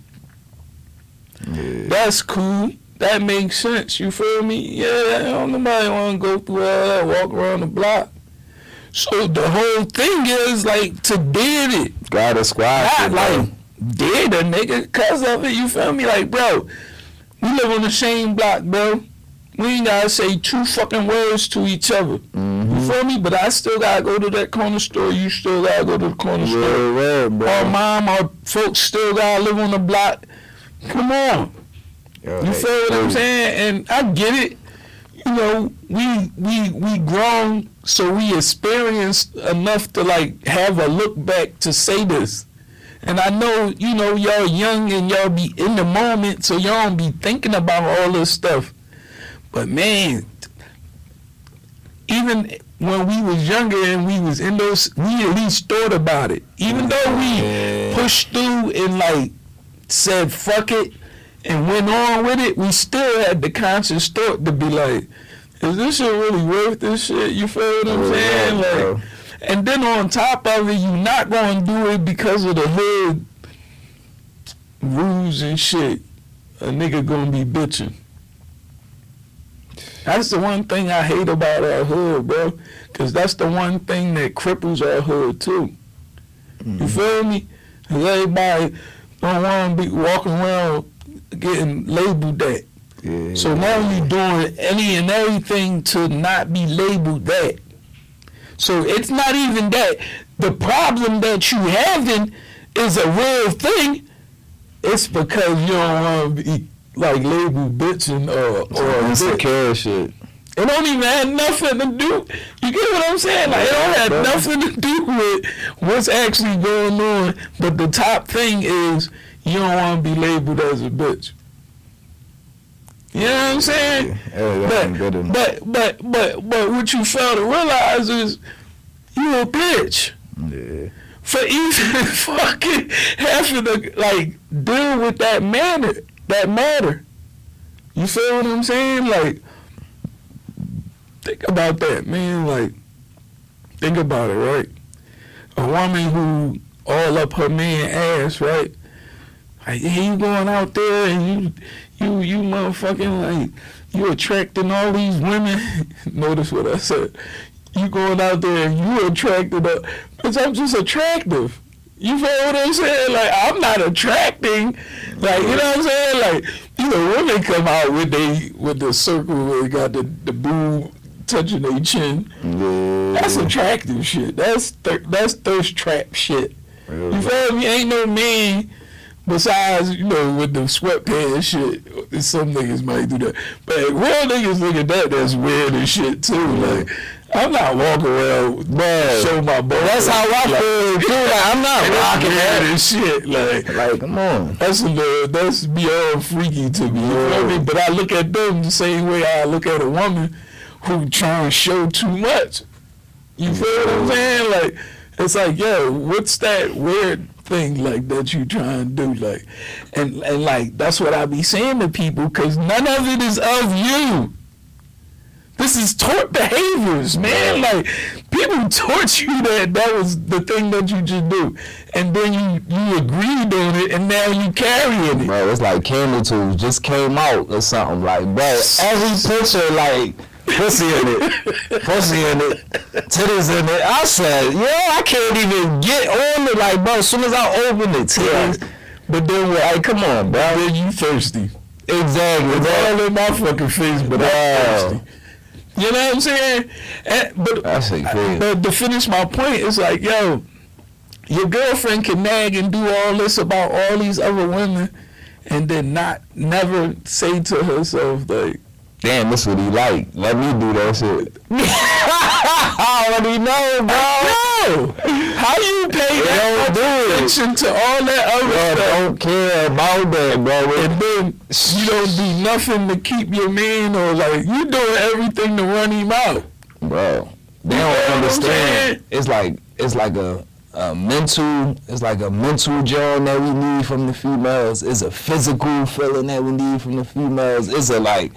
That's cool. That makes sense. You feel me? Yeah, I don't nobody want to go through all that, walk around the block. So the whole thing is like to did it, Got a squad. not like did a nigga cause of it. You feel me? Like, bro, we live on the same block, bro. We ain't gotta say two fucking words to each other. You mm-hmm. feel me? But I still gotta go to that corner store. You still gotta go to the corner store. Yeah, bro. Our mom, our folks still gotta live on the block. Come on. Yo, You hey, feel what I'm saying? And I get it. You know, we we we grown, so we experienced enough to like have a look back to say this. And I know, you know, y'all young and y'all be in the moment, so y'all don't be thinking about all this stuff. But man, even when we was younger and we was in those, we at least thought about it. Even though we Yeah. pushed through and like said fuck it and went on with it, we still had the conscious thought to be like, is this shit really worth this shit? You feel what I'm oh, Yeah, saying? Like, and then on top of it, you not gonna do it because of the hood rules and shit. A nigga gonna be bitching. That's the one thing I hate about our hood, bro. Cause that's the one thing that cripples our hood too. You mm-hmm. feel me? 'Cause everybody don't want to be walking around getting labeled that. Yeah. So now you're doing any and everything to not be labeled that. So it's not even that. The problem that you having is a real thing. It's because you don't want to be like label bitching uh, or or or insecure shit. It don't even have nothing to do. You get what I'm saying? Like it don't have nothing to do with what's actually going on. But the top thing is you don't want to be labeled as a bitch. You know what I'm saying? Yeah, But but but but but what you fail to realize is you a bitch Yeah. for even <laughs> fucking having to like deal with that matter that matter. You feel what I'm saying? Like think about that, man. Like think about it, right? A woman who all up her man ass, right? Like yeah, you going out there and you you you motherfucking like you attracting all these women. <laughs> Notice what I said. You going out there and you attracted up because I'm just attractive. You feel what I'm saying? Like I'm not attracting. Like you know what I'm saying? Like you know, women come out with they with the circle where they got the the boob touching their chin. Yeah. That's attractive shit. That's thir- that's thirst trap shit. Real You feel me? Ain't no man besides, you know, with the sweatpants shit. Some niggas might do that. But real niggas look at that, that's weird and shit too. Like, I'm not walking around Bro, show my butt. that's how I feel too. Like I'm not rocking <laughs> that. and shit. Like, Like, come on. that's a little, that's beyond freaky to me. You feel me? But I look at them the same way I look at a woman who trying to show too much. You feel what I'm saying? Like, it's like, yo, what's that weird thing like that you trying to do? Like, and and like that's what I be saying to people because none of it is of you. This is taught behaviors, man. Like people taught you that that was the thing that you just do, and then you you agreed on it, and now you carrying it. Bro, it's like Candle Tools just came out or something. Like, bro, every picture, like, pussy in it, pussy in it, titties in it. I said, yo, I can't even get on it. Like, bro, as soon as I open the titties, but then, we're like, come on, bro. Then you thirsty. Exactly, It's all in my fucking face, but I'm thirsty. You know what I'm saying? And, but That's but to finish my point, it's like, yo, your girlfriend can nag and do all this about all these other women, and then not never say to herself like, Damn, this what he like. Let me do that shit. <laughs> I already know, bro. <laughs> no, how you pay that attention to all that other Bro, stuff, don't care about that, bro. and then you don't do nothing to keep your man, or like you doing everything to run him out. bro. They don't understand. It's like it's like a, a mental. It's like a mental joy that we need from the females. It's a physical feeling that we need from the females. It's a like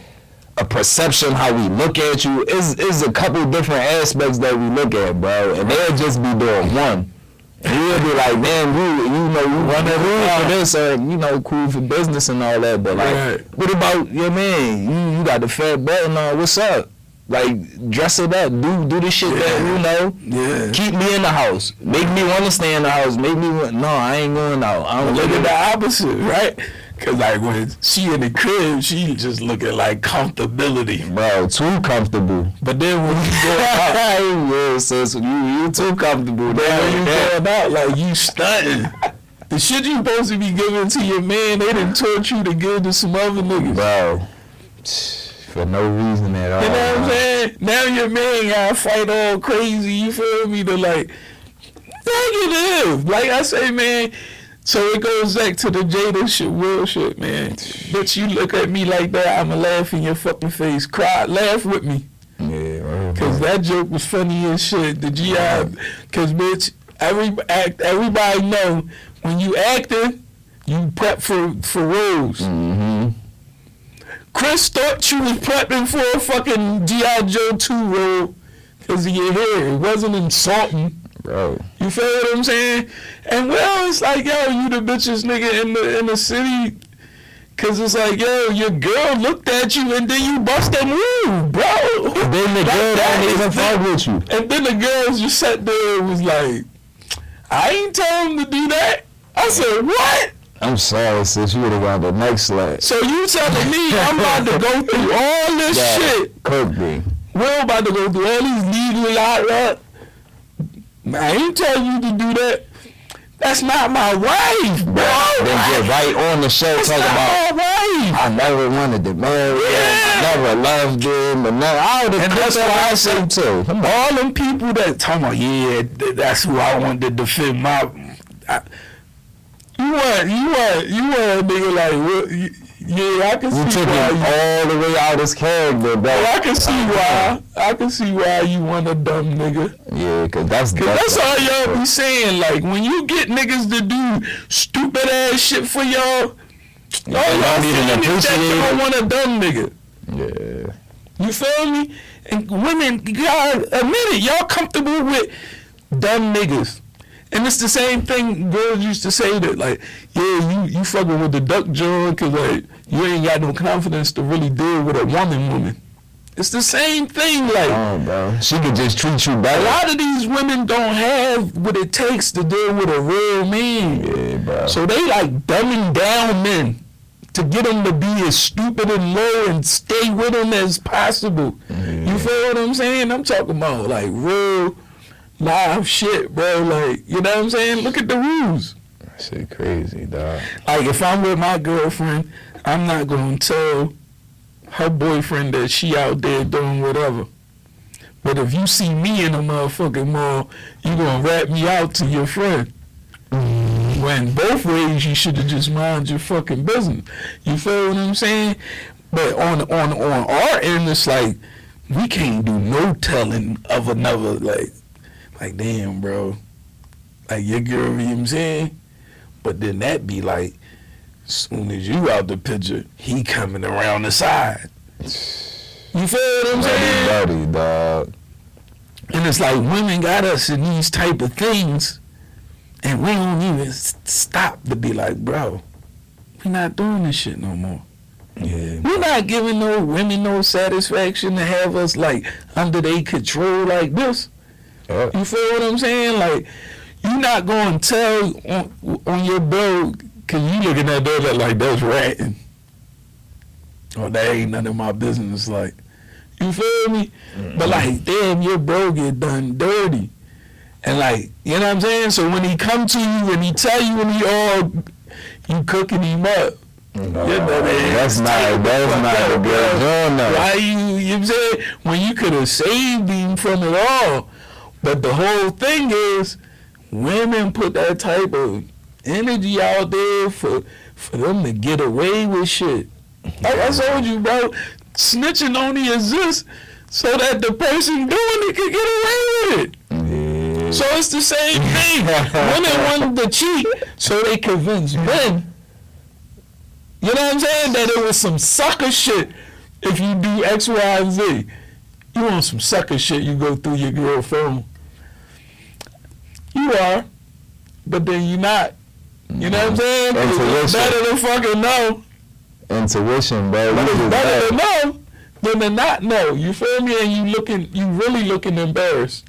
a perception how we look at you. Is it's a couple different aspects that we look at, bro. And they'll just be doing one. And we'll be like, man, you you know you run cool for this or you know cool for business and all that, but like, Right. what about your man? You you got the fat button on. What's up? Like dress it up, do do the shit that you know. Yeah. Keep me in the house. Make me want to stay in the house. Make me want. No, I ain't going out. I don't look at the opposite, right? Cause like when she in the crib, she just looking like comfortability. Bro, too comfortable. But then when you go <laughs> out, yeah, sis, you you too comfortable. then when you Damn, going out, like you stunting. The shit you supposed to be giving to your man, they didn't taught you to give to some other niggas. bro. For no reason at all. You know what I'm saying? Now your man gotta fight all crazy, you feel me, to like negative. Like I say, man, so it goes back to the Jada shit, Will shit, man. Bitch, you look at me like that, I'ma laugh in your fucking face. Cry, laugh with me. Yeah. Cause that joke was funny as shit. The GI, cause bitch, every act, everybody know when you acting, you prep for for roles. Mm-hmm. Chris thought you was prepping for a fucking GI Joe two role because of your hair. It wasn't insulting. Bro. You feel what I'm saying? And well, it's like yo, you the bitches nigga in the in the city Cause it's like, yo, your girl looked at you and then you bust a move, bro. And then the That- girl that don't even fuck with you. And then the girls just sat there and was like, I ain't tell him to do that. I said, what? I'm sorry, sis. You would have got the next slap. So you telling me I'm about to go through all this <laughs> shit? Cook me. We're about to go through all these legal out I ain't telling you to do that. That's not my wife, bro. Then get right on the show That's talking about my wife. I never wanted to marry him. Yeah. I never loved him. And now I would have that's why I say too. All them people that talking about, yeah, that's who I want to defend my. I, you want, you want, you want a nigga like, what, you, yeah, I can You see why. You, all the way out his character, bro. oh, I can see why. I can see why you want a dumb nigga. Yeah, cause that's Cause that's all y'all be saying. Like when you get niggas to do stupid ass shit for y'all, all y'all don't even saying is that y'all want a dumb nigga. Yeah. You feel me? And women, y'all admit it, y'all comfortable with dumb niggas. And it's the same thing girls used to say that like, yeah, you you fucking with the duck joint cause like you ain't got no confidence to really deal with a woman woman. It's the same thing like Oh, bro. She could just treat you bad. a lot of these women don't have what it takes to deal with a real man. Yeah, bro. So they like dumbing down men to get them to be as stupid and low and stay with them as possible. You feel what I'm saying? I'm talking about like real live shit, bro. Like, you know what I'm saying? Look at the rules. Shit crazy, dog. Like if I'm with my girlfriend, I'm not gonna tell her boyfriend that she out there doing whatever. But if you see me in a motherfucking mall, you gonna rat me out to your friend. When both ways you should have just mind your fucking business. You feel what I'm saying? But on on on our end, it's like we can't do no telling of another. Like, like damn, bro. Like your girl, you know what I'm saying? But then that be like, soon as you out the picture, he coming around the side. You feel what I'm saying? Buddy, dog. And it's like women got us in these type of things, and we don't even stop to be like, bro, we not doing this shit no more. Yeah. We're not giving no women no satisfaction to have us like under their control like this. Yeah. You feel what I'm saying? Like, you not going to tell on, on your bill because you looking at that like that's ratting. Or that ain't none of my business. Like, you feel me? But mm-hmm. like, damn, your bro get done dirty. And like, you know what I'm saying? So when he come to you and he tell you when he all, you cooking him up. No, Yeah, but, man, that's not that's not a good joint though. Why you, you know what I'm saying? When you could have saved him from it all. But the whole thing is, women put that type of energy out there for for them to get away with shit. Like I told you, bro, snitching only exists so that the person doing it can get away with it. Yeah. So it's the same thing. Women wanted to cheat, so they convinced men. You know what I'm saying? That it was some sucker shit if you do X, Y, and Z. You want some sucker shit, you go through your girl phone. You are, but then you're not. You know what I'm saying? It's better to fucking know. Intuition, bro. But it's better to know than to not know. You feel me? And you looking, you really looking embarrassed.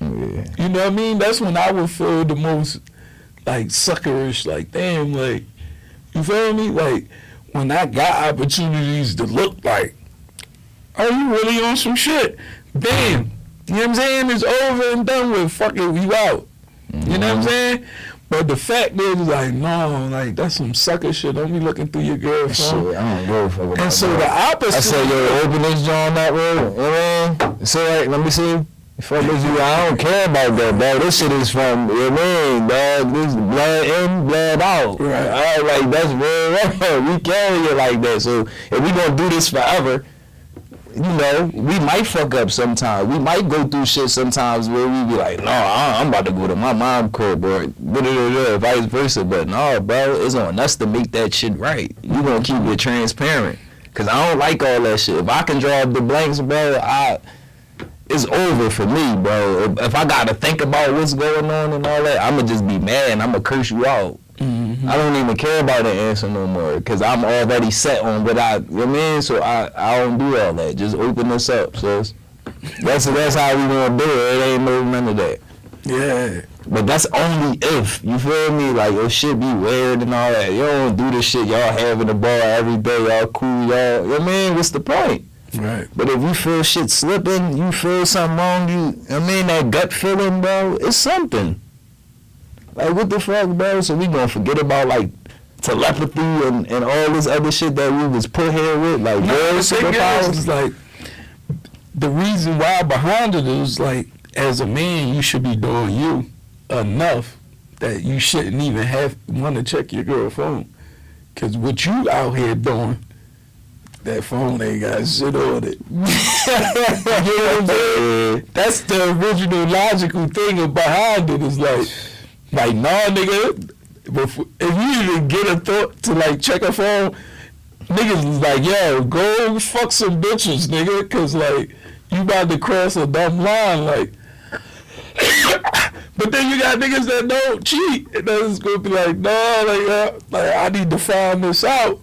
Yeah. You know what I mean? That's when I would feel the most like suckerish, like damn, like you feel me? Like when I got opportunities to look like, are you really on some shit? Damn, you know what I'm saying? It's over and done with. Fuck it, you out. You know what I'm saying? But the fact is, like, no, like that's some sucker shit. Don't be looking through your girl's Shit, phone. I don't fuck about And so the opposite. I said, yo, open this joint up, bro. You know what I mean? So, like, let me see. Fuck is you? I don't care about that, bro. This shit is from, you know what I mean, dog? This blood in, blood out. Right. I like, that's real, real. <laughs> We carry it like that. So, if we gonna do this forever, you know, we might fuck up sometimes. We might go through shit sometimes where we be like, no, I- I'm about to go to my mom crib or vice versa. But no, bro, it's on us to make that shit right. You gonna keep it transparent. Cause I don't like all that shit. If I can draw the blanks, bro, I it's over for me, bro. If, if I gotta think about what's going on and all that, I'ma just be mad and I'ma curse you out. Mhm. I don't even care about the answer no more because I'm already set on what I, you know what I mean? So I, I don't do all that. Just open this up, sis. That's that's how we gonna do it. It ain't no none of that. Yeah. But that's only if you feel me. Like your shit be weird and all that. You don't do this shit. Y'all having the ball every day. Y'all cool. Y'all. You know what I mean? What's the point? Right. But if you feel shit slipping, you feel something wrong. You. I mean that gut feeling, bro. It's something. Like what the fuck, bro? So we gonna forget about like telepathy and, and all this other shit that we was put here with, like No, superpowers. like the reason why behind it is like as a man you should be doing you enough that you shouldn't even have want to check your girl phone because what you out here doing that phone ain't got shit on it <laughs> you know what I'm saying? that's the original logical thing behind it is like like nah nigga if you even get a thought to like check a phone niggas is like, yo, go fuck some bitches, nigga, cause like you about to cross a dumb line, like. <coughs> but then you got niggas that don't cheat, and then it's gonna be like, no, like, uh, like I need to find this out.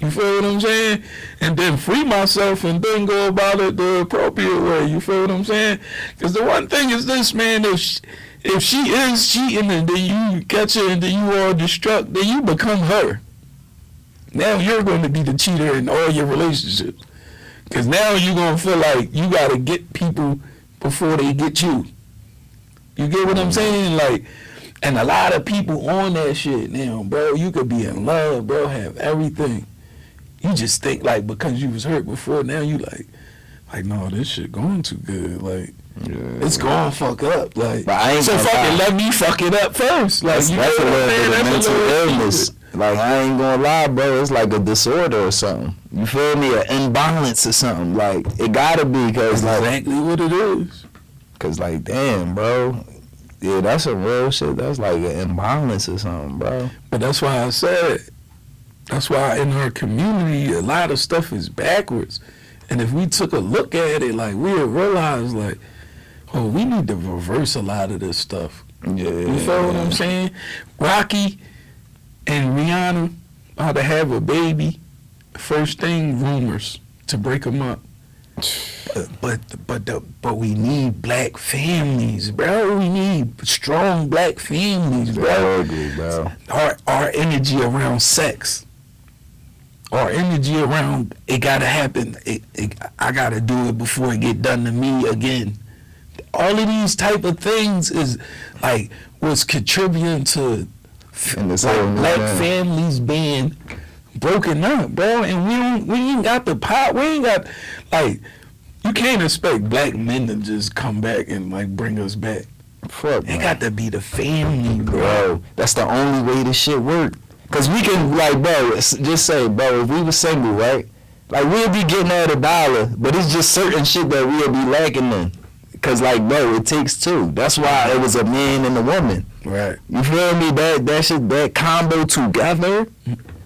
You feel what I'm saying? And then free myself and then go about it the appropriate way. You feel what I'm saying? Because the one thing is this, man. She, if she is cheating and then you catch her and then you are destruct, then you become her. Now you're going to be the cheater in all your relationships. Because now you're going to feel like you got to get people before they get you. You get what I'm mm-hmm. saying? Like, and a lot of people on that shit now, bro. You could be in love, bro, have everything. You just think like because you was hurt before, now you like, like no, this shit going too good. Like it's gonna fuck up. Like But I ain't so fucking let me fuck it up first. Like That's, you that's a know little bit of mental illness. Like I ain't gonna lie, bro. It's like a disorder or something. You feel me? An imbalance or something. Like it gotta be, cause like, exactly what it is. cause like, damn, bro. Yeah, that's a real shit. That's like an imbalance or something, bro. But that's why I said, that's why in our community, a lot of stuff is backwards. And if we took a look at it, like we would realize, like, oh, we need to reverse a lot of this stuff. Yeah, You feel what I'm saying? Rocky and Rihanna are to have a baby. First thing, rumors to break them up. But but but the, but we need black families, bro. We need strong black families, bro Bro, ugly, bro. our our energy around sex, our energy around it gotta happen. It, it, I gotta do it before it get done to me again. All of these type of things is like what's contributing to like black man. families being broken up, bro. And we don't we ain't got the pot. We ain't got like you can't expect black men to just come back and like bring us back. Fuck, It got to be the family, bro. bro. That's the only way this shit work. Cause we can like, bro. Just say, bro. If we were single, right? Like we'll be getting at a dollar, but it's just certain shit that we'll be lacking in. Cause like, bro, it takes two. That's why it was a man and a woman. Right. You feel me? That that shit, that combo together.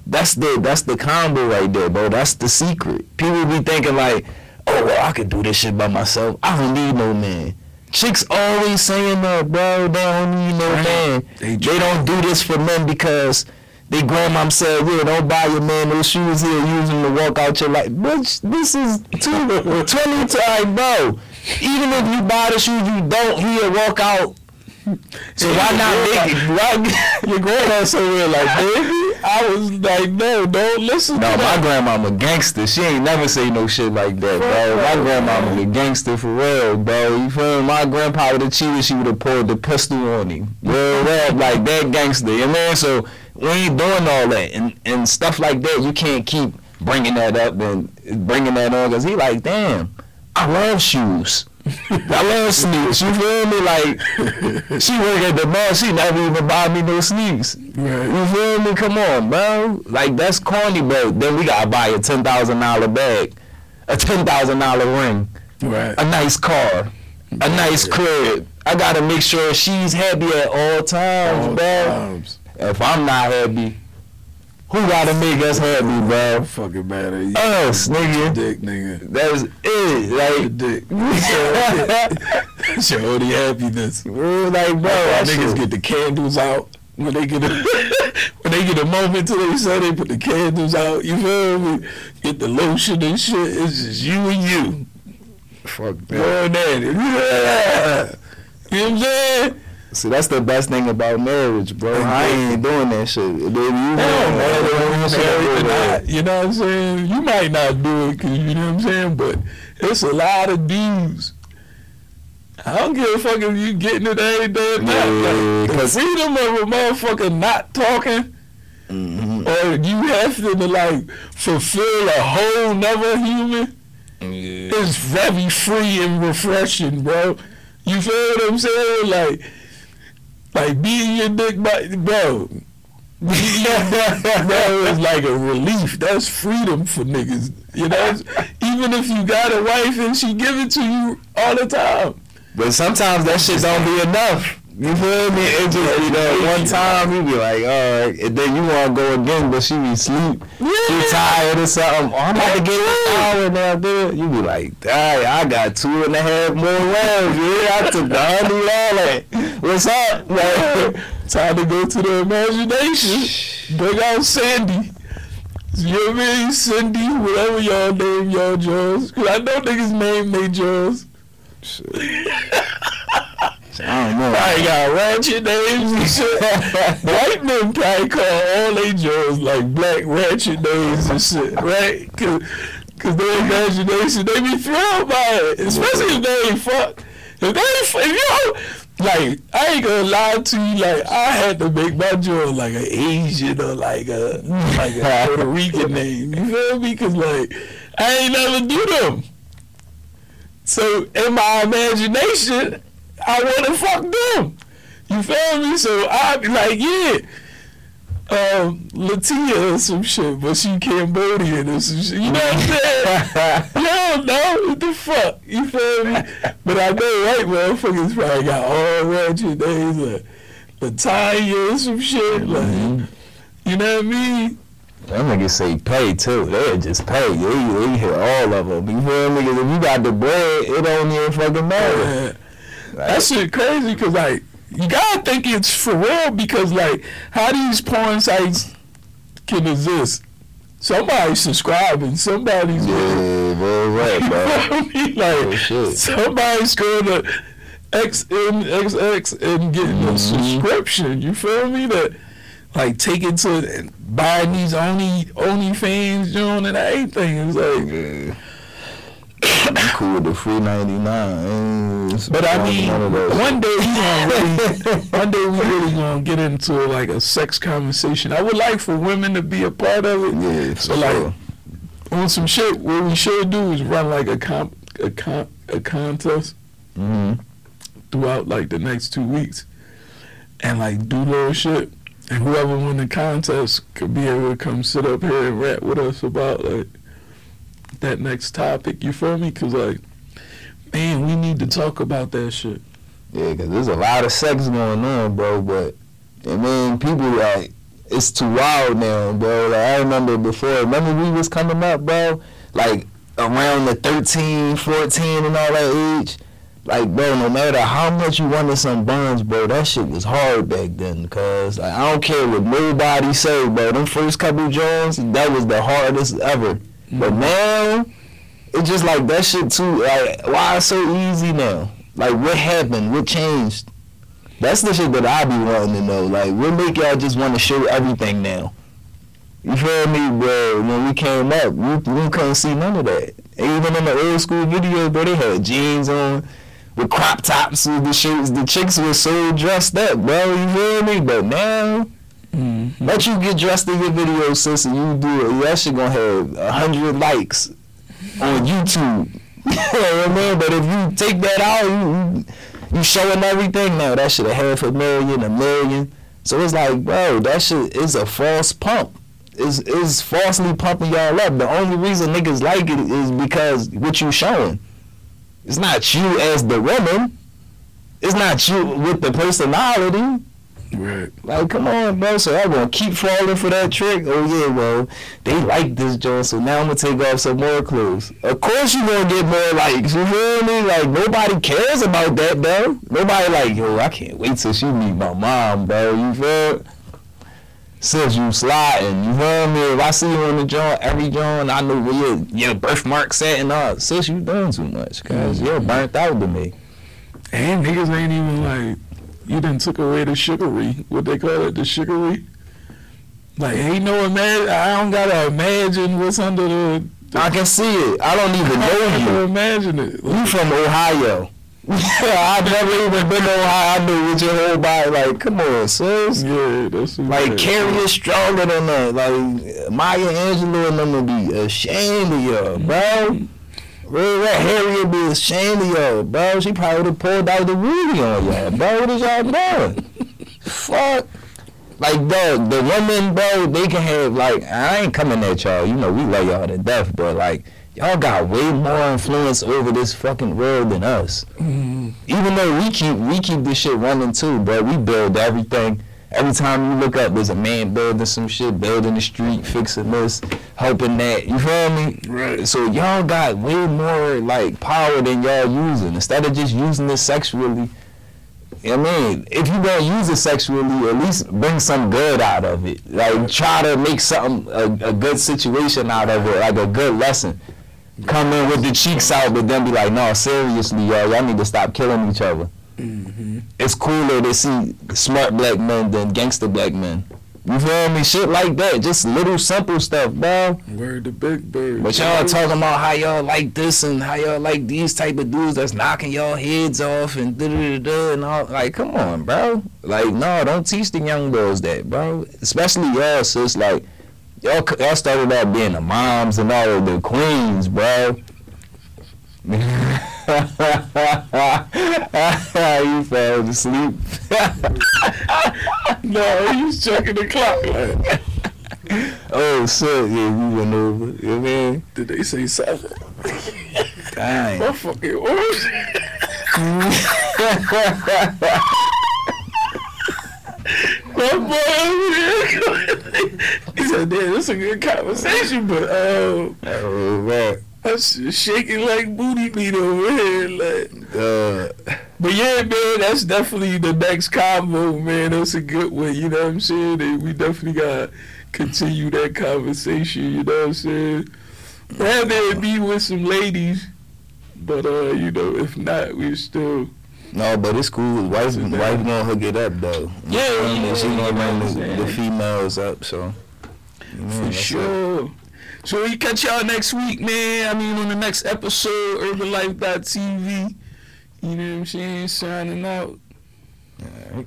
That's the that's the combo right there, bro. That's the secret. People be thinking like, oh well, I could do this shit by myself. I don't need no man. Chicks always saying that, bro. They don't need no Right. man. They They don't do this for men because they grandmom said, yeah, don't buy your man those shoes here, use them to walk out your life. Bitch, this is two, <laughs> 20 time, bro. Even if you buy the shoes you don't, he'll walk out. So why not make it? Why? <laughs> Your grandma somewhere like, baby, I was like, no, don't listen No, to my that. grandmama gangster. She ain't never say no shit like that, bro. My grandmama a gangster for real, bro. You feel me? My grandpa would have cheated. She would have pulled the pistol on him. Real rap, like that gangster. You know what So we ain't doing all that and and stuff like that. You can't keep bringing that up and bringing that on because he like, damn, I love shoes. I love sneakers. You feel me? Like <laughs> she work at the mall. She never even buy me no sneaks. Right. You feel me? Come on, bro. Like that's corny, but then we gotta buy a ten thousand dollar bag, a ten thousand dollar ring, Right. a nice car, a nice crib. I gotta make sure she's happy at all times, All bro. times. If I'm not happy, who gotta make us happy, bro? fucking at you. Us, nigga. Dick, nigga. That's it. Your Like, dick. That's your <laughs> only happiness. <laughs> like, bro, that niggas get the candles out when they get a, <laughs> when they get a moment they say they put the candles out, you feel me? Get the lotion and shit. It's just you and you. Fuck that. Going at. Yeah. You know what I'm saying? See, that's the best thing about marriage, bro. I ain't doing that shit. Baby, you know, man, man. married or not, you know what I'm saying? You might not do it, cause you know what I'm saying, but it's a lot of dudes. I don't give a fuck if you getting it every day or not. Yeah, like, the freedom of a motherfucker not talking, Mhm. or you have to like fulfill a whole nother human. Yeah. It's very free and refreshing, bro. You feel what I'm saying? Like, like being your dick, by, bro. <laughs> Bro, is like a relief. That's freedom for niggas. You know, even if you got a wife and she give it to you all the time. But sometimes that shit don't be enough. You feel me? It just, you know, one time you be like, all right, and then you want to go again, but she be sleep. She tired or something. Oh, I'm about to get the hour now, dude. You be like, dang, I got two and a half more rounds. Yeah, I took the honey all What's up? <laughs> Like, Time to go to the imagination. Bring out Sandy. You know what I mean? Cindy, whatever y'all name y'all Jaws. Cause I know niggas name they Jaws. <laughs> I don't know. Probably got ratchet names and shit. <laughs> White men probably call all they Joes like black ratchet names and shit, right? Cause, Cause their imagination, they be thrilled by it. Especially if they ain't fuck. If they if you like, I ain't gonna lie to you, like, I had to make my joint like an Asian or like a, like a <laughs> Puerto Rican name. You feel me? Cause like, I ain't never do them. So in my imagination, I wanna fuck them. You feel me? So I be like, yeah, um, Latia or some shit, but she Cambodian or some shit. You know what I'm saying? <laughs> don't know what the fuck. You feel me? But I know white motherfuckers probably got all ratchet names like Latanya or some shit. Like, you know what I mean? Them niggas say pay too. They just pay. They, they hit all of them. You feel me? If you got the bread, it don't even fucking matter. Yeah. That shit crazy because like you gotta think it's for real because like how these porn sites can exist. Somebody's subscribing. Somebody's Yeah, <laughs> bro, right, bro. like Oh, somebody's going to XNXX and getting Mm-hmm. a subscription. You feel me? That like taking to buying these only fans OnlyFans joint and everything. It's like Yeah. I'm cool with the free 99. But I mean, None of those. one day we gonna really, one day we really gonna get into like a sex conversation. I would like for women to be a part of it. Yeah, So for like sure. on some shit, what we should do is run like a comp, a comp, a contest Mhm. throughout like the next two weeks, and like do little shit. And whoever win the contest could be able to come sit up here and rap with us about like that next topic. You feel me? Cause like, man, we need to talk about that shit. Yeah, because there's a lot of sex going on, bro. But, I mean, people, like, it's too wild now, bro. Like, I remember before, remember we was coming up, bro? Like, around the 13, 14 and all that age. Like, bro, no matter how much you wanted some buns, bro, that shit was hard back then. Cause like, I don't care what nobody say, bro. Them first couple joints, that was the hardest ever. But now, it's just like that shit too. Like, why it's so easy now? Like, what happened? What changed? That's the shit that I be wanting to know. Like, what make y'all just want to show everything now? You feel me, bro? When we came up, we, we couldn't see none of that. Even in the old school videos, bro, they had jeans on with crop tops with the shirts. The chicks were so dressed up, bro. You feel me? But now, Mm-hmm. you get dressed in your video, sis, and you do it. That shit gonna have a hundred likes on YouTube. <laughs> mean? But if you take that out, you you, showing everything now. That should a half a million, a million. So it's like, bro, that shit is a false pump. Is is falsely pumping y'all up. The only reason niggas like it is because what you showing. It's not you as the woman. It's not you with the personality. Right. Like, come on, bro. So I'm gonna keep falling for that trick. Oh yeah, bro. they like this joint, so now I'm gonna take off some more clothes. Of course you gonna get more likes. You feel me? Like nobody cares about that, bro. Nobody like, yo, I can't wait till she meet my mom, bro. You feel? Sis, you sliding. You feel me? If I see you on the joint, every joint, I know where your, your birthmark set and all. Sis, you doing too much. because mm-hmm. you're burnt out to me. And niggas ain't even like, you done took away the sugary. What they call it, the sugary? Like, ain't no imagine. I don't gotta imagine what's under the. I can see it. I don't even know you. imagine it. You from Ohio. <laughs> yeah, I've never even been to Ohio. I knew with your whole body. Like, come on, sis. Yeah, that's Like is. Carrie is stronger than that. Like Maya Angelou and them would be ashamed of y'all, bro. Mm-hmm. Real that Harry would be ashamed of y'all, bro. She probably would have pulled out the Rudy on y'all, bro. What is y'all doing? Fuck. Like dog, the women, bro, they can have like I ain't coming at y'all. You know we love y'all to death, but like y'all got way more influence over this fucking world than us. Mhm. Even though we keep we keep this shit running too, bro. We build everything. Every time you look up, there's a man building some shit, building the street, fixing this, helping that. You feel me? Right. So y'all got way more like power than y'all using. Instead of just using it sexually, I mean, if you don't use it sexually, at least bring some good out of it. Like try to make something a, a good situation out of it, like a good lesson. Come in with the cheeks out, but then be like, no, seriously, y'all, y'all need to stop killing each other. Mm-hmm. It's cooler to see smart black men than gangster black men. You feel me? Shit like that. Just little simple stuff, bro. Word the big bird. But y'all talking about how y'all like this and how y'all like these type of dudes that's knocking y'all heads off and da da da da and all. Like, come on, bro. Like, no, don't teach the young girls that, bro. Especially y'all, sis. Like, y'all, y'all started out being the moms and all of the queens, bro. <laughs> <laughs> you fell asleep. <laughs> no, he's checking the clock. Like, <laughs> oh shit, yeah, we went over. You know what I mean? did they say seven? Dang. My fucking words. My boy over here. he said, "Damn, this a good conversation, but uh, oh, man. I'm shaking like booty meat over here." Like, Uh, but yeah, man, that's definitely the next combo, man. That's a good one. You know what I'm saying? And we definitely gotta continue that conversation. You know what I'm saying? Rather it be with some ladies, but uh, you know, if not, we still. no, but it's cool. Wife, wife gonna hook it up though. You Yeah, yeah, she gonna bring the, the females up. So you know, For sure. it. Sure. So we catch y'all next week, man. I mean, on the next episode, UrbanLife.tv. You know what I'm saying? Signing out. Alright.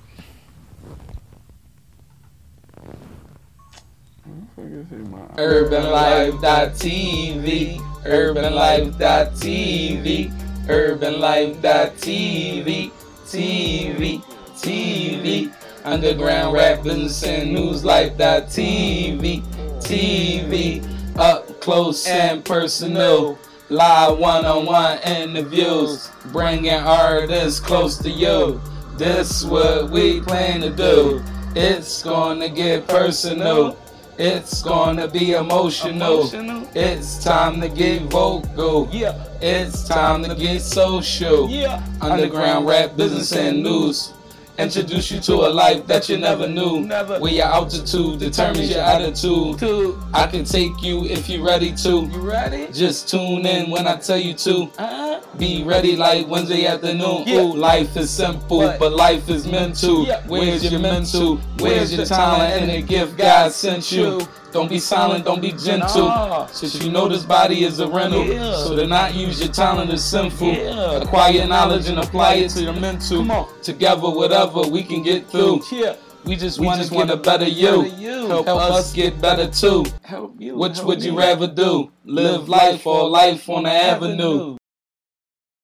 UrbanLife.tv, UrbanLife.tv, UrbanLife.tv, TV, TV, Underground Rappers and Newslife.tv, TV, up close and personal, live one-on-one interviews, bringing artists close to you. This what we plan to do. It's gonna get personal. It's gonna be emotional. It's time to get vocal. Yeah, It's time to get social. yeah. Underground rap, business, and news. Introduce you to a life that you never knew. Never. Where your altitude determines your attitude. Two. I can take you if you're ready to. You ready? Just tune in when I tell you to. Uh, Be ready like Wednesday afternoon. Yeah. Ooh, life is simple, But- but life is mental. Yeah. Where's your mental? Where's Where's your talent and the gift God sent you? Don't be silent, don't be gentle. Nah. Since you know this body is a rental, Yeah. so to not use your talent is sinful. Yeah. Acquire knowledge and apply it to your mental. Together, whatever we can get through. yeah. We just We want to get a better you. better you. Help, Help us us get better too. Help you. Which help would you me. rather do? Live life or life on the avenue?